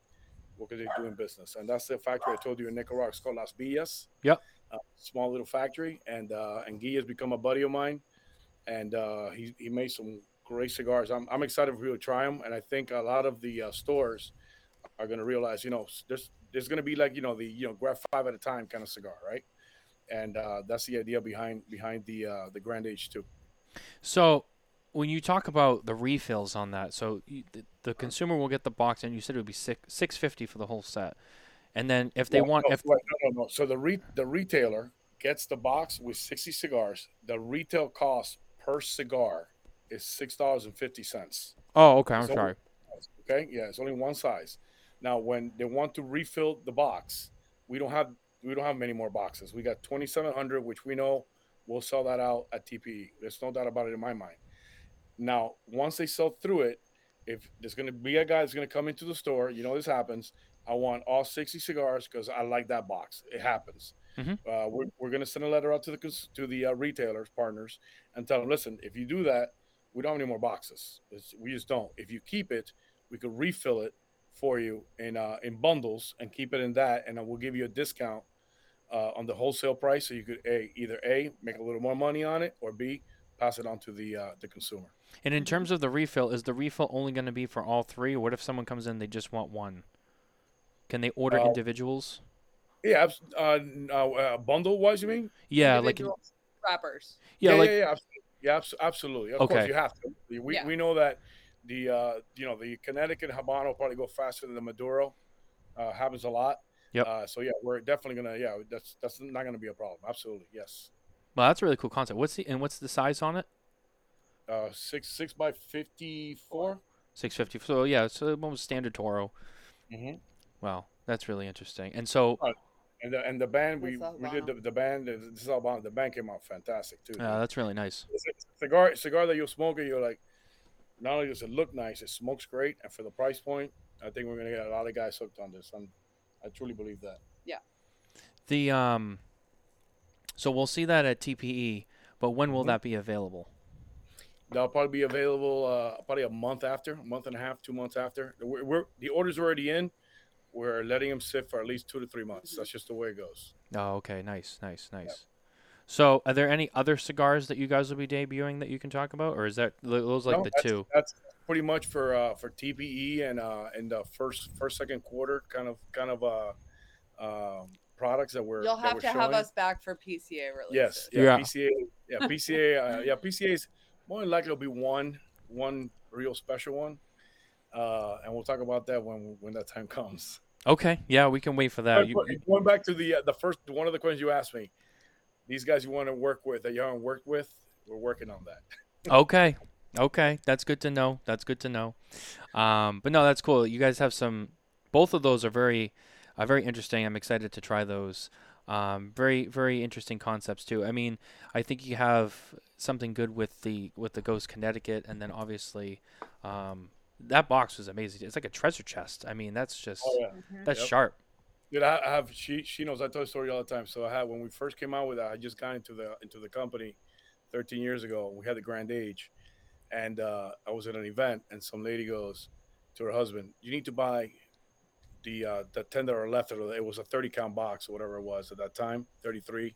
we're gonna be doing business." And that's the factory I told you in Nicaragua. It's called Las Villas. Yep. Uh, small little factory, and uh, and Guy has become a buddy of mine, and uh, he he made some great cigars. I'm I'm excited for you to try them, and I think a lot of the uh, stores are gonna realize, you know, there's there's going to be like you know the you know grab five at a time kind of cigar, right? And uh, that's the idea behind behind the uh, the Grand Age two. So, when you talk about the refills on that, so you, the, the consumer will get the box, and you said it would be six six fifty for the whole set, and then if they No, want, no, if no, no, no. So the re- the retailer gets the box with sixty cigars. The retail cost per cigar is six dollars and fifty cents. oh, okay, I'm So- sorry. Okay, yeah, it's only one size. Now, when they want to refill the box, we don't have we don't have many more boxes. We got twenty seven hundred, which we know we'll sell that out at TPE. There's no doubt about it in my mind. Now, once they sell through it, if there's going to be a guy that's going to come into the store, you know this happens. I want all 60 cigars because I like that box. It happens. Mhm. Uh, we're we're going to send a letter out to the to the uh, retailers partners and tell them, listen, if you do that, we don't have any more boxes. It's, we just don't. If you keep it, we could refill it for you in uh, in bundles and keep it in that, and then we'll give you a discount uh, on the wholesale price, so you could a either a make a little more money on it, or b pass it on to the uh, the consumer. And in terms of the refill, is the refill only going to be for all three, what if someone comes in they just want one? Can they order Uh, individuals? Yeah, abs- uh, uh, uh, bundle wise, you mean? Yeah, like wrappers. yeah, like yeah, yeah, absolutely. Yeah, abs- absolutely. Of course, you have to. We, Yeah. we know that the uh, you know the Connecticut Habano probably go faster than the Maduro. Uh, happens a lot. Yep. Uh, so yeah, we're definitely gonna yeah that's that's not gonna be a problem. Absolutely, yes. well, that's a really cool concept. What's the and what's the size on it? Uh, six six by fifty four. Six fifty. So yeah, so almost standard Toro. Mm-hmm. Wow, that's really interesting. And so And the and the band we, we did the, the band this is Albano. The band came out fantastic too. uh, that's really nice. It's a cigar cigar that you'll smoke it, you're like, not only does it look nice, it smokes great, and for the price point, I think we're gonna get a lot of guys hooked on this. I'm, I truly believe that. Yeah. The um, so we'll see that at TPE, but when will Mhm. that be available? That'll probably be available uh, probably a month after, a month and a half, two months after. We're, we're the order's already in. We're letting them sit for at least two to three months. That's just the way it goes. Oh, okay, nice, nice, nice. So, are there any other cigars that you guys will be debuting that you can talk about, or is that those like No, the that's, two? That's pretty much for uh, for TPE and uh, and the first first second quarter kind of kind of uh, um, products that we're You'll that have we're to have us back for PCA release. Yes. Yeah. Yeah. PCA. Yeah. PCA. Uh, yeah. PCA is more than likely will be one one real special one, uh, and we'll talk about that when when that time comes. Okay, yeah, we can wait for that. You, going back to the uh, the first one of the questions you asked me, these guys you want to work with that you haven't worked with, we're working on that. okay, okay, that's good to know. That's good to know. Um, but no, that's cool. You guys have some. Both of those are very, uh, very interesting. I'm excited to try those. Um, very, very interesting concepts too. I mean, I think you have something good with the with the Ghost Connecticut, and then obviously, um, that box was amazing. It's like a treasure chest. I mean, that's just Oh yeah. Mhm. that's Yep. sharp. Dude, I, I have she she knows I tell the story all the time. So I had when we first came out with that, I just got into the into the company 13 years ago. We had the grand age, and uh, I was at an event, and some lady goes to her husband, "You need to buy the uh, the ten that are left. It was a thirty count box or whatever it was at that time, thirty three.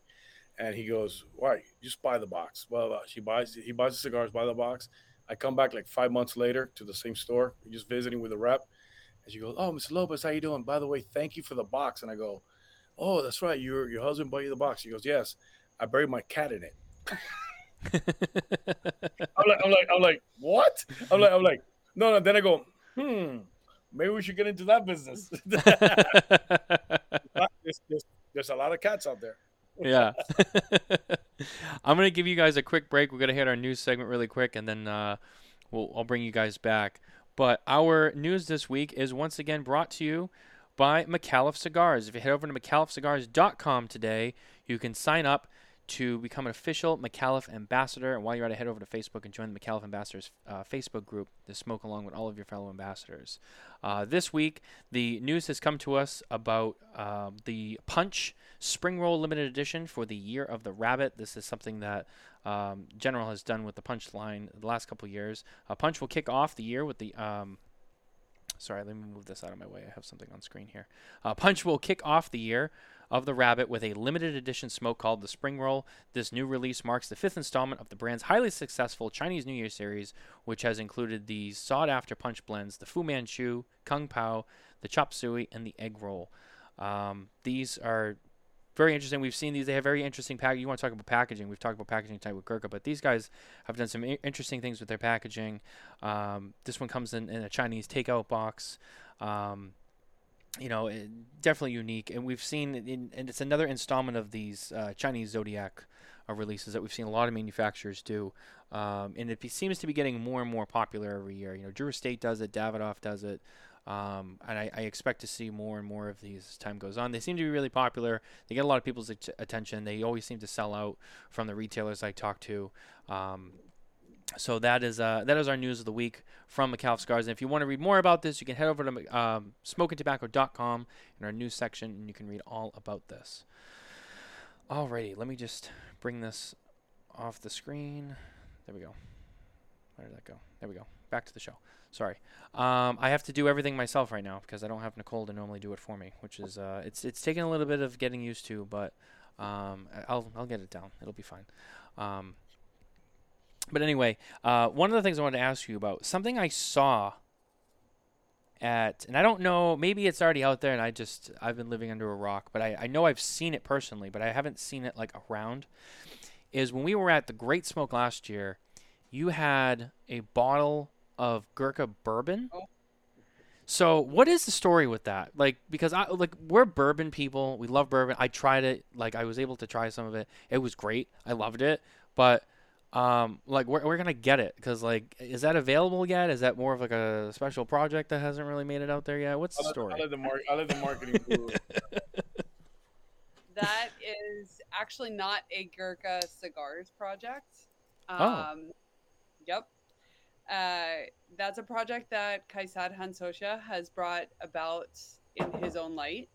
And he goes, "Why? Just buy the box." Well, uh, she buys. He buys the cigars, buy the box. I come back like five months later to the same store, just visiting with a rep, and she goes, "Oh, Mr. Lopez, how you doing? By the way, thank you for the box." And I go, "Oh, that's right. Your your husband bought you the box." She goes, "Yes, I buried my cat in it." I'm like, I'm like, I'm like, what? I'm like, I'm like, no, no. Then I go, hmm, maybe we should get into that business. there's, there's, there's, a lot of cats out there. Yeah. I'm gonna give you guys a quick break. We're gonna hit our news segment really quick, and then uh, we'll I'll bring you guys back. But our news this week is once again brought to you by Micallef Cigars. If you head over to MicallefCigars.com today, you can sign up to become an official Micallef ambassador. And while you're at it, head over to Facebook and join the Micallef Ambassadors uh, Facebook group to smoke along with all of your fellow ambassadors. Uh, this week, the news has come to us about uh, the Punch Spring Roll Limited Edition for the Year of the Rabbit. This is something that um, General has done with the Punch line the last couple years. Uh, Punch will kick off the year with the. Um, sorry, let me move this out of my way. I have something on screen here. Uh, Punch will kick off the year of the Rabbit with a limited edition smoke called the Spring Roll. This new release marks the fifth installment of the brand's highly successful Chinese New Year series, which has included the sought after punch blends, the Fu Manchu, Kung Pao, the Chop Suey, and the Egg Roll. Um, these are very interesting. We've seen these. They have very interesting packaging. You want to talk about packaging? We've talked about packaging type with Gurkha, but these guys have done some I- interesting things with their packaging. Um, this one comes in, in a Chinese takeout box. Um, you know, eh, definitely unique. And we've seen, in, and it's another installment of these uh, Chinese Zodiac uh, releases that we've seen a lot of manufacturers do. Um, and it seems to be getting more and more popular every year. You know, Drew Estate does it, Davidoff does it. Um, and I, I, expect to see more and more of these as time goes on. They seem to be really popular. They get a lot of people's attention. They always seem to sell out from the retailers I talk to. Um, so that is uh, that is our news of the week from Micallef Cigars. And if you want to read more about this, you can head over to um, smokintabacco.com in our news section, and you can read all about this. Alrighty, let me just bring this off the screen. There we go. Where did that go? There we go. Back to the show. Sorry. Um, I have to do everything myself right now because I don't have Nicole to normally do it for me, which is uh, it's it's taking a little bit of getting used to, but um, I'll I'll get it down. It'll be fine. Um, but anyway, uh, one of the things I wanted to ask you about something I saw at, and I don't know, maybe it's already out there, and I just I've been living under a rock, but I, I know I've seen it personally, but I haven't seen it like around. Is when we were at the Great Smoke last year, you had a bottle of Gurkha bourbon. Oh. So what is the story with that? Like because I like we're bourbon people. We love bourbon. I tried it. Like I was able to try some of it. It was great. I loved it. But um, like we're, we're gonna get it because like is that available yet? Is that more of like a special project that hasn't really made it out there yet? What's the I'll story? I'll let the, mar- I'll let the marketing. that is actually not a Gurkha cigars project. Oh. Um, oh. Yep. Uh, that's a project that Kaizad Hansotia has brought about in his own light.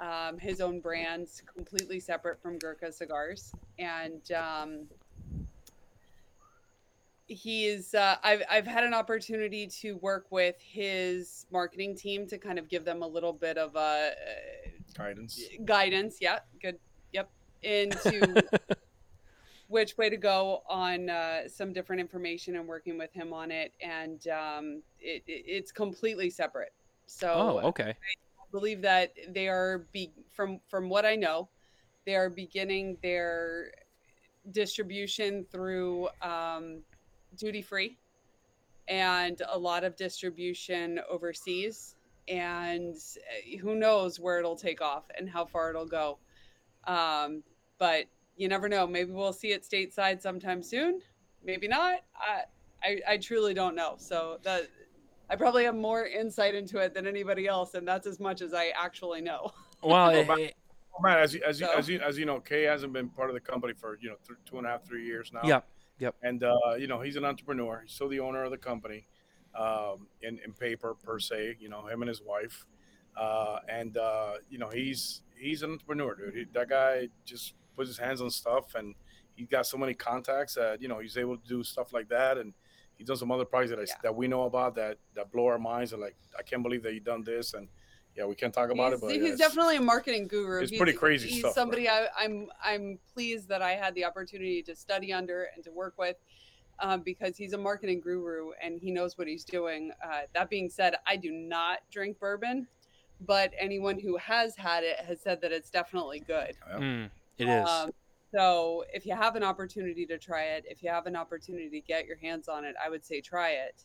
Um, his own brands, completely separate from Gurkha cigars, and um, he's uh, I've I've had an opportunity to work with his marketing team to kind of give them a little bit of a uh, guidance. Guidance, yeah, good, yep, into which way to go on uh, some different information and working with him on it, and um, it, it, it's completely separate. So, oh, okay. I believe that they are be from from what I know, they are beginning their distribution through um, duty free and a lot of distribution overseas. And eh, who knows where it'll take off and how far it'll go. Um, but you never know. Maybe we'll see it stateside sometime soon. Maybe not. I, I, I truly don't know. So that I probably have more insight into it than anybody else, and that's as much as I actually know. Well, it, it, Matt, as you, as you, so. as you as you know, Kay hasn't been part of the company for you know th- two and a half, three years now. Yep. Yep. And uh, you know, he's an entrepreneur. He's still the owner of the company, um, in in paper per se. You know, him and his wife, uh, and uh, you know, he's he's an entrepreneur, dude. He, that guy just puts his hands on stuff, and he's got so many contacts that you know he's able to do stuff like that, and he's done some other projects that I, yeah. that we know about that that blow our minds, and like I can't believe that he done this, and yeah, we can't talk about he's, it, but he's yeah, definitely a marketing guru. it's He's- pretty crazy He's stuff, bro. somebody I, I'm I'm pleased that I had the opportunity to study under and to work with, um, because he's a marketing guru and he knows what he's doing. Uh, that being said, I do not drink bourbon, but anyone who has had it has said that it's definitely good. Mm, it is. Um, so if you have an opportunity to try it, if you have an opportunity to get your hands on it, I would say try it.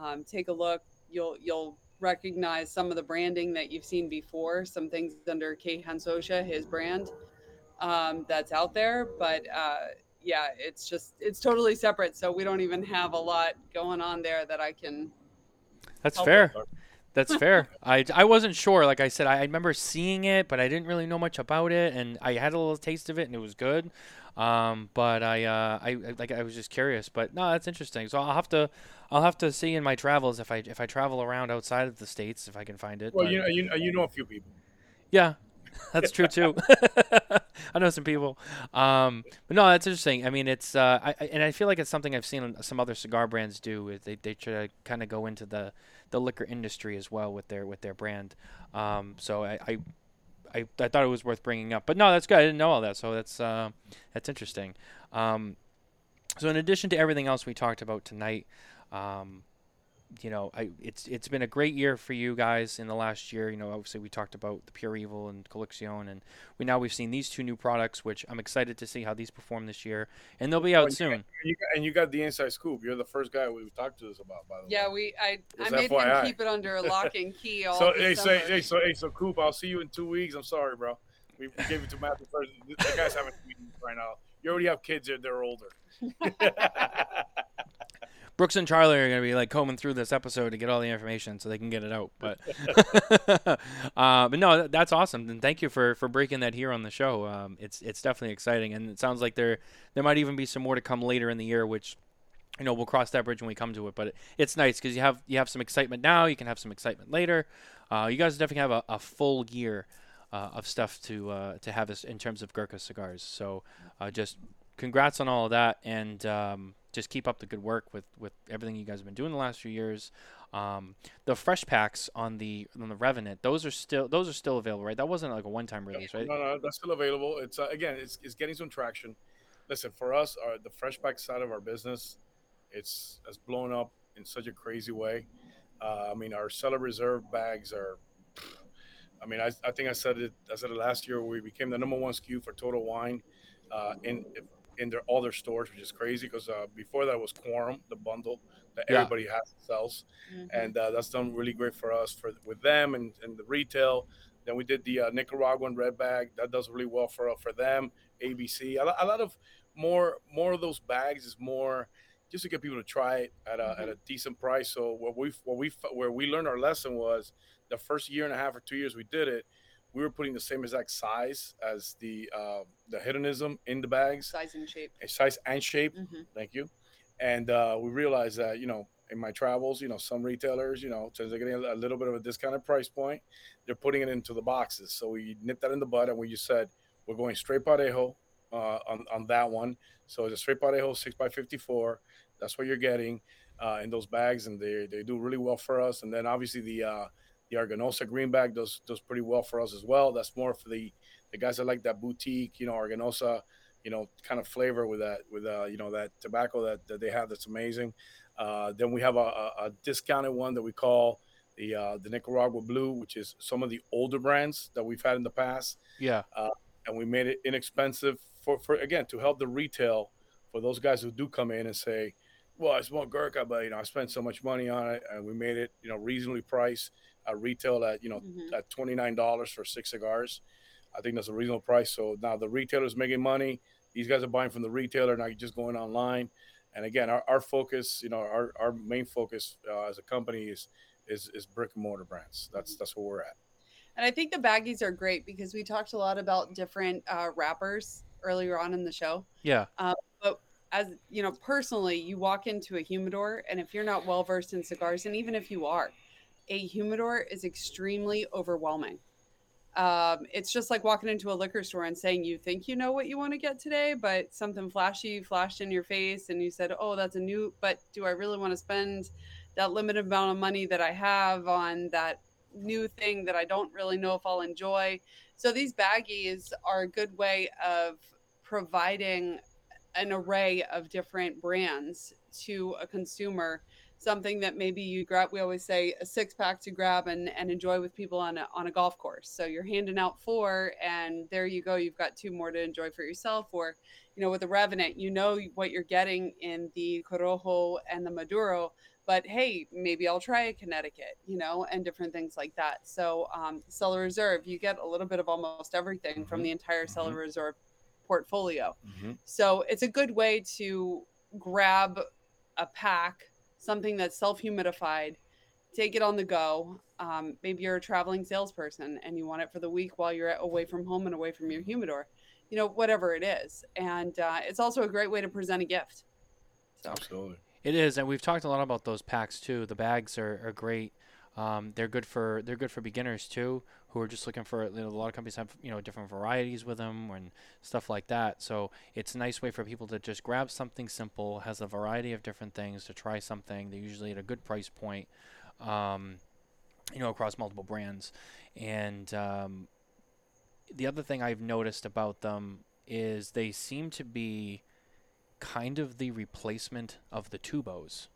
Um, take a look. You'll you'll recognize some of the branding that you've seen before. Some things under Kaizad Hansotia, his brand, um, that's out there. But uh, yeah, it's just it's totally separate. So we don't even have a lot going on there that I can. That's fair. with. That's fair. I, I wasn't sure. Like I said, I, I remember seeing it, but I didn't really know much about it, and I had a little taste of it, and it was good. Um, but I, uh, I, I like I was just curious. But no, that's interesting. So I'll have to, I'll have to see in my travels if I if I travel around outside of the states if I can find it. Well, but- you know, you, you know a few people. yeah, that's true too. I know some people. Um, but no, that's interesting. I mean, it's uh, I, I- and I feel like it's something I've seen some other cigar brands do. Is they they try to kind of go into the the liquor industry as well with their with their brand. Um, so I, I I I thought it was worth bringing up. But no, that's good. I didn't know all that. So that's uh, that's interesting. Um, so in addition to everything else we talked about tonight, um, you know, I it's it's been a great year for you guys in the last year. You know, obviously we talked about the Pure Evil and Collection, and we now we've seen these two new products, which I'm excited to see how these perform this year, and they'll be Oh, out and you soon. got- and you got, and you got the inside scoop. You're the first guy we've talked to this about, by the way. Yeah, we I I made FYI. him keep it under a lock and key all. So the hey, so summer. hey, so hey, so Coop, I'll see you in two weeks. I'm sorry, bro. We we gave it to Matthew first. The guy's having meetings right now. You already have kids. They're, they're older. Brooks and Charlie are going to be like combing through this episode to get all the information so they can get it out. But, uh, but no, that's awesome. And thank you for, for breaking that here on the show. Um, it's it's definitely exciting, and it sounds like there there might even be some more to come later in the year, which you know we'll cross that bridge when we come to it. But it, it's nice because you have you have some excitement now. You can have some excitement later. Uh, you guys definitely have a, a full year uh, of stuff to uh, to have in terms of Gurkha cigars. So uh, just congrats on all of that, and um, just keep up the good work with, with everything you guys have been doing the last few years. Um, the fresh packs on the on the Revenant, those are still those are still available, right? That wasn't like a one time release, right? No, no, that's still available. It's uh, again, it's, it's getting some traction. Listen, for us, our, the fresh pack side of our business, it's has blown up in such a crazy way. Uh, I mean, our cellar reserve bags are. I mean, I, I think I said it. I said it last year. We became the number one SKU for Total Wine, uh, in in their all their stores, which is crazy because uh, before that was Quorum, the bundle that Yeah. everybody has sells Mhm. and uh, that's done really great for us for with them and, and the retail. Then we did the uh, Nicaraguan red bag that does really well for for them. ABC, a, a lot of more more of those bags is more just to get people to try it at a, at a decent price. So what we what we where we learned our lesson was the first year and a half or two years we did it, we were putting the same exact size as the uh, the hedonism in the bags, size and shape. a size and shape. hmm Thank you. And uh, we realized that, you know, in my travels, you know, some retailers, you know, since they're getting a little bit of a discounted price point, they're putting it into the boxes. So we nipped that in the bud and we just said, we're going straight parejo uh, on, on that one. So it's a straight parejo 6x54. That's what you're getting uh, in those bags. And they, they do really well for us. And then obviously the, uh, the Aganorsa green bag does, does pretty well for us as well. That's more for the, the guys that like that boutique, you know, Aganorsa you know, kind of flavor with that, with uh, you know, that tobacco that, that they have that's amazing. Uh, then we have a, a, a discounted one that we call the uh, the Nicaragua Blue, which is some of the older brands that we've had in the past, Yeah, and we made it inexpensive for, for again to help the retail for those guys who do come in and say, well, I smoke Gurkha, but you know, I spent so much money on it, and we made it, you know, reasonably priced. Uh, retail at you know Mhm. at twenty nine dollars for six cigars. I think that's a reasonable price. So now the retailer's making money. These guys are buying from the retailer, not just going online. And again, our, our focus, you know, our, our main focus uh, as a company is, is is brick and mortar brands. That's that's where we're at. And I think the baggies are great because we talked a lot about different uh, wrappers earlier on in the show. yeah, Um, but As you know, personally, you walk into a humidor, and if you're not well versed in cigars, and even if you are, a humidor is extremely overwhelming. Um, it's just like walking into a liquor store and saying you think you know what you want to get today, but something flashy flashed in your face, and you said, "Oh, that's a new." But do I really want to spend that limited amount of money that I have on that new thing that I don't really know if I'll enjoy. So these baggies are a good way of providing an array of different brands to a consumer something that maybe you grab we always say a six pack to grab and, and enjoy with people on a, on a golf course so you're handing out four and there you go you've got two more to enjoy for yourself or you know with the revenant you know what you're getting in the corojo and the maduro but hey maybe i'll try a connecticut you know and different things like that so um, cellar reserve you get a little bit of almost everything mm-hmm. from the entire cellar mm-hmm. reserve portfolio mm-hmm. so it's a good way to grab a pack something that's self humidified, take it on the go. Um, maybe you're a traveling salesperson and you want it for the week while you're away from home and away from your humidor, you know, whatever it is. And uh, it's also a great way to present a gift. So. Absolutely. It is, and we've talked a lot about those packs too. The bags are, are great. Um, they're good for they're good for beginners too, who are just looking for. You know, a lot of companies have you know different varieties with them and stuff like that. So it's a nice way for people to just grab something simple, has a variety of different things to try something. They're usually at a good price point, um, you know, across multiple brands. And um, the other thing I've noticed about them is they seem to be kind of the replacement of the tubos.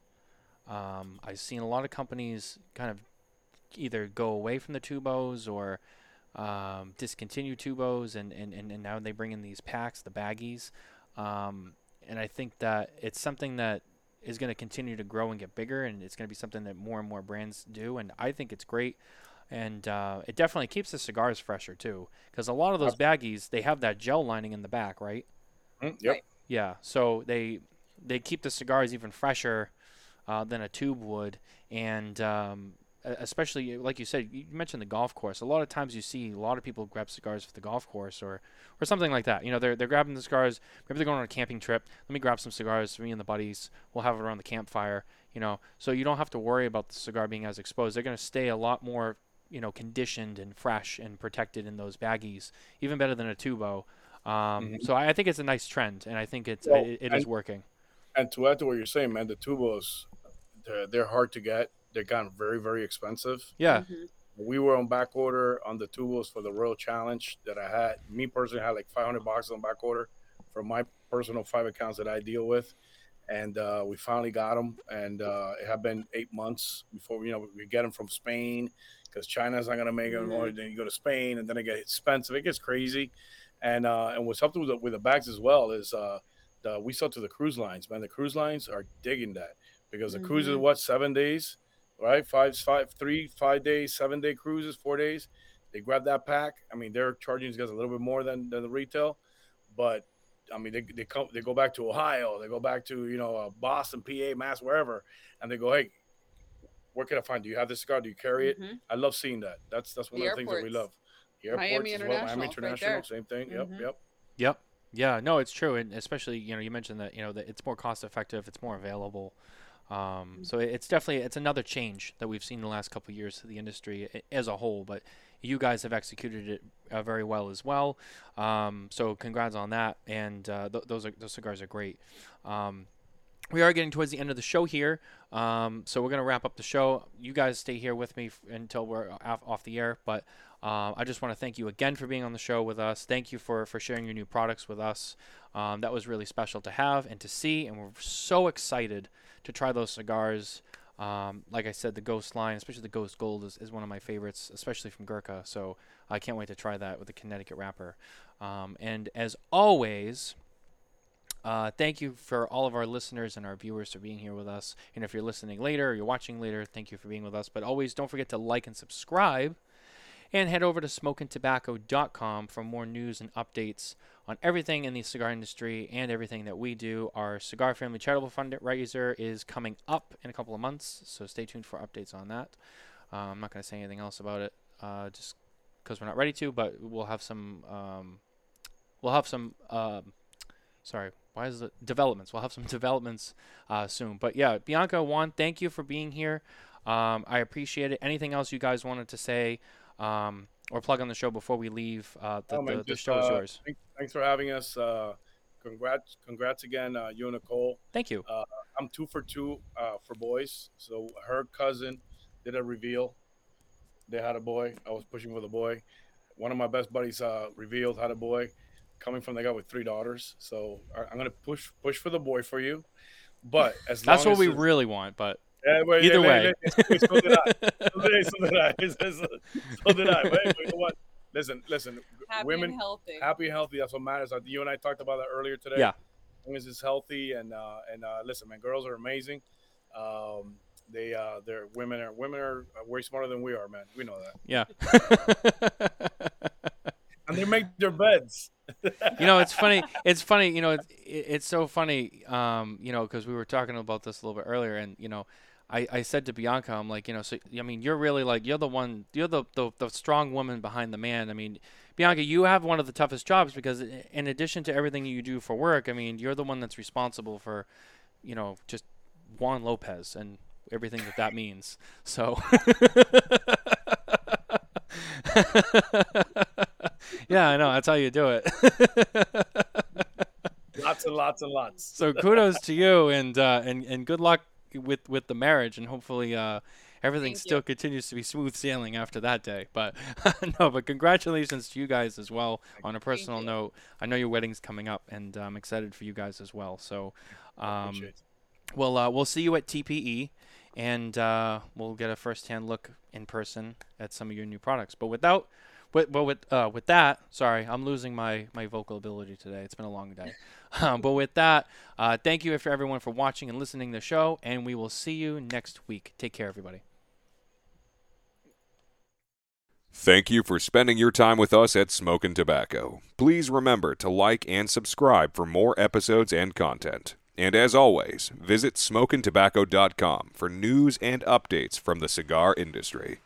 Um, I've seen a lot of companies kind of either go away from the tubos or um, discontinue tubos, and, and, and, and now they bring in these packs, the baggies. Um, and I think that it's something that is going to continue to grow and get bigger, and it's going to be something that more and more brands do. And I think it's great. And uh, it definitely keeps the cigars fresher too, because a lot of those baggies they have that gel lining in the back, right? Mm, yep. Yeah. So they they keep the cigars even fresher uh, than a tube would, and um, especially like you said, you mentioned the golf course. A lot of times you see a lot of people grab cigars for the golf course or or something like that. You know, they're they're grabbing the cigars. Maybe they're going on a camping trip. Let me grab some cigars for me and the buddies. We'll have it around the campfire. You know, so you don't have to worry about the cigar being as exposed. They're going to stay a lot more you know conditioned and fresh and protected in those baggies, even better than a tubo. Um, mm-hmm. So I, I, think it's a nice trend, and I think it's well, it, it is working. And to add to what you're saying, man, the tubos, they're, they're hard to get they got very very expensive. Yeah. Mm-hmm. We were on back order on the tubos for the Royal Challenge that I had. Me personally had like 500 boxes on back order for my personal five accounts that I deal with, and uh, we finally got them. And uh, it had been eight months before you know we get them from Spain because China's not gonna make them. Mm-hmm. Then you go to Spain, and then it gets expensive. It gets crazy. And uh, and what's up with the, with the bags as well is uh, the, we sell to the cruise lines. Man, the cruise lines are digging that because the mm-hmm. cruise is what seven days right? Five, five, three, five days, seven day cruises, four days. They grab that pack. I mean, they're charging you guys a little bit more than, than the retail, but I mean, they, they come, they go back to Ohio, they go back to you know uh, Boston, PA, Mass, wherever, and they go, hey, where can I find? Do you have this cigar? Do you carry it? Mm-hmm. I love seeing that. That's that's one the of the airports. things that we love. The airports Miami as well. Miami International, right same thing. Mm-hmm. Yep, yep. Yep. Yeah, no, it's true, and especially you know you mentioned that you know that it's more cost effective, it's more available. Um, mm-hmm. so it's definitely it's another change that we've seen in the last couple of years to the industry as a whole. But you guys have executed it uh, very well as well. Um, so congrats on that. And uh, th- those are, those cigars are great. Um, we are getting towards the end of the show here, um, so we're gonna wrap up the show. You guys stay here with me f- until we're off, off the air, but. Uh, I just want to thank you again for being on the show with us. Thank you for, for sharing your new products with us. Um, that was really special to have and to see, and we're so excited to try those cigars. Um, like I said, the Ghost line, especially the Ghost Gold, is, is one of my favorites, especially from Gurkha. So I can't wait to try that with the Connecticut wrapper. Um, and as always, uh, thank you for all of our listeners and our viewers for being here with us. And if you're listening later or you're watching later, thank you for being with us. But always don't forget to like and subscribe. And head over to smokintabacco.com for more news and updates on everything in the cigar industry and everything that we do. Our Cigar Family Charitable Fundraiser is coming up in a couple of months, so stay tuned for updates on that. Uh, I'm not going to say anything else about it, uh, just because we're not ready to, but we'll have some. Um, we'll have some. Um, sorry, why is it developments? We'll have some developments uh, soon. But yeah, Bianca, Juan, thank you for being here. Um, I appreciate it. Anything else you guys wanted to say? Um, or plug on the show before we leave. Uh, the, oh, the, the, show is uh, yours. Thanks for having us. Uh, congrats, congrats again, uh, you and Nicole. Thank you. Uh, I'm two for two uh, for boys. So her cousin did a reveal. they had a boy. I was pushing for the boy. One of my best buddies uh, revealed had a boy, coming from the guy with three daughters. So I, I'm gonna push push for the boy for you. But as That's what we it- really want, but yeah, well, either yeah, way. yeah, yeah, so did I. So did I. So did I. So did I. But hey, you know what? Listen, listen. Happy women and healthy. happy and healthy. That's what matters. You and I talked about that earlier today. Yeah. As long as it's healthy and uh, and uh, listen, man, girls are amazing. Um, they uh, they're women are women are way smarter than we are, man. We know that. yeah. And they make their beds. you know, it's funny. It's funny. You know, it's, it's so funny. Um, you know, because we were talking about this a little bit earlier, and you know, I, I said to Bianca, I'm like, you know, so I mean, you're really like you're the one, you're the, the the strong woman behind the man. I mean, Bianca, you have one of the toughest jobs because in addition to everything you do for work, I mean, you're the one that's responsible for, you know, just Juan Lopez and everything that that means. So. yeah, I know. That's how you do it. Lots and lots and lots. so kudos to you and uh, and and good luck with with the marriage and hopefully uh, everything Thank still you. continues to be smooth sailing after that day. But no, but congratulations to you guys as well. On a personal note, I know your wedding's coming up, and I'm excited for you guys as well. So, um, well, uh, we'll see you at TPE, and uh, we'll get a first-hand look in person at some of your new products. But without, with, but with uh, with that, sorry, I'm losing my my vocal ability today. It's been a long day. Um, but with that, uh, thank you for everyone for watching and listening to the show, and we will see you next week. Take care, everybody. Thank you for spending your time with us at Smokin' Tabacco. Please remember to like and subscribe for more episodes and content. And as always, visit smokintabacco.com for news and updates from the cigar industry.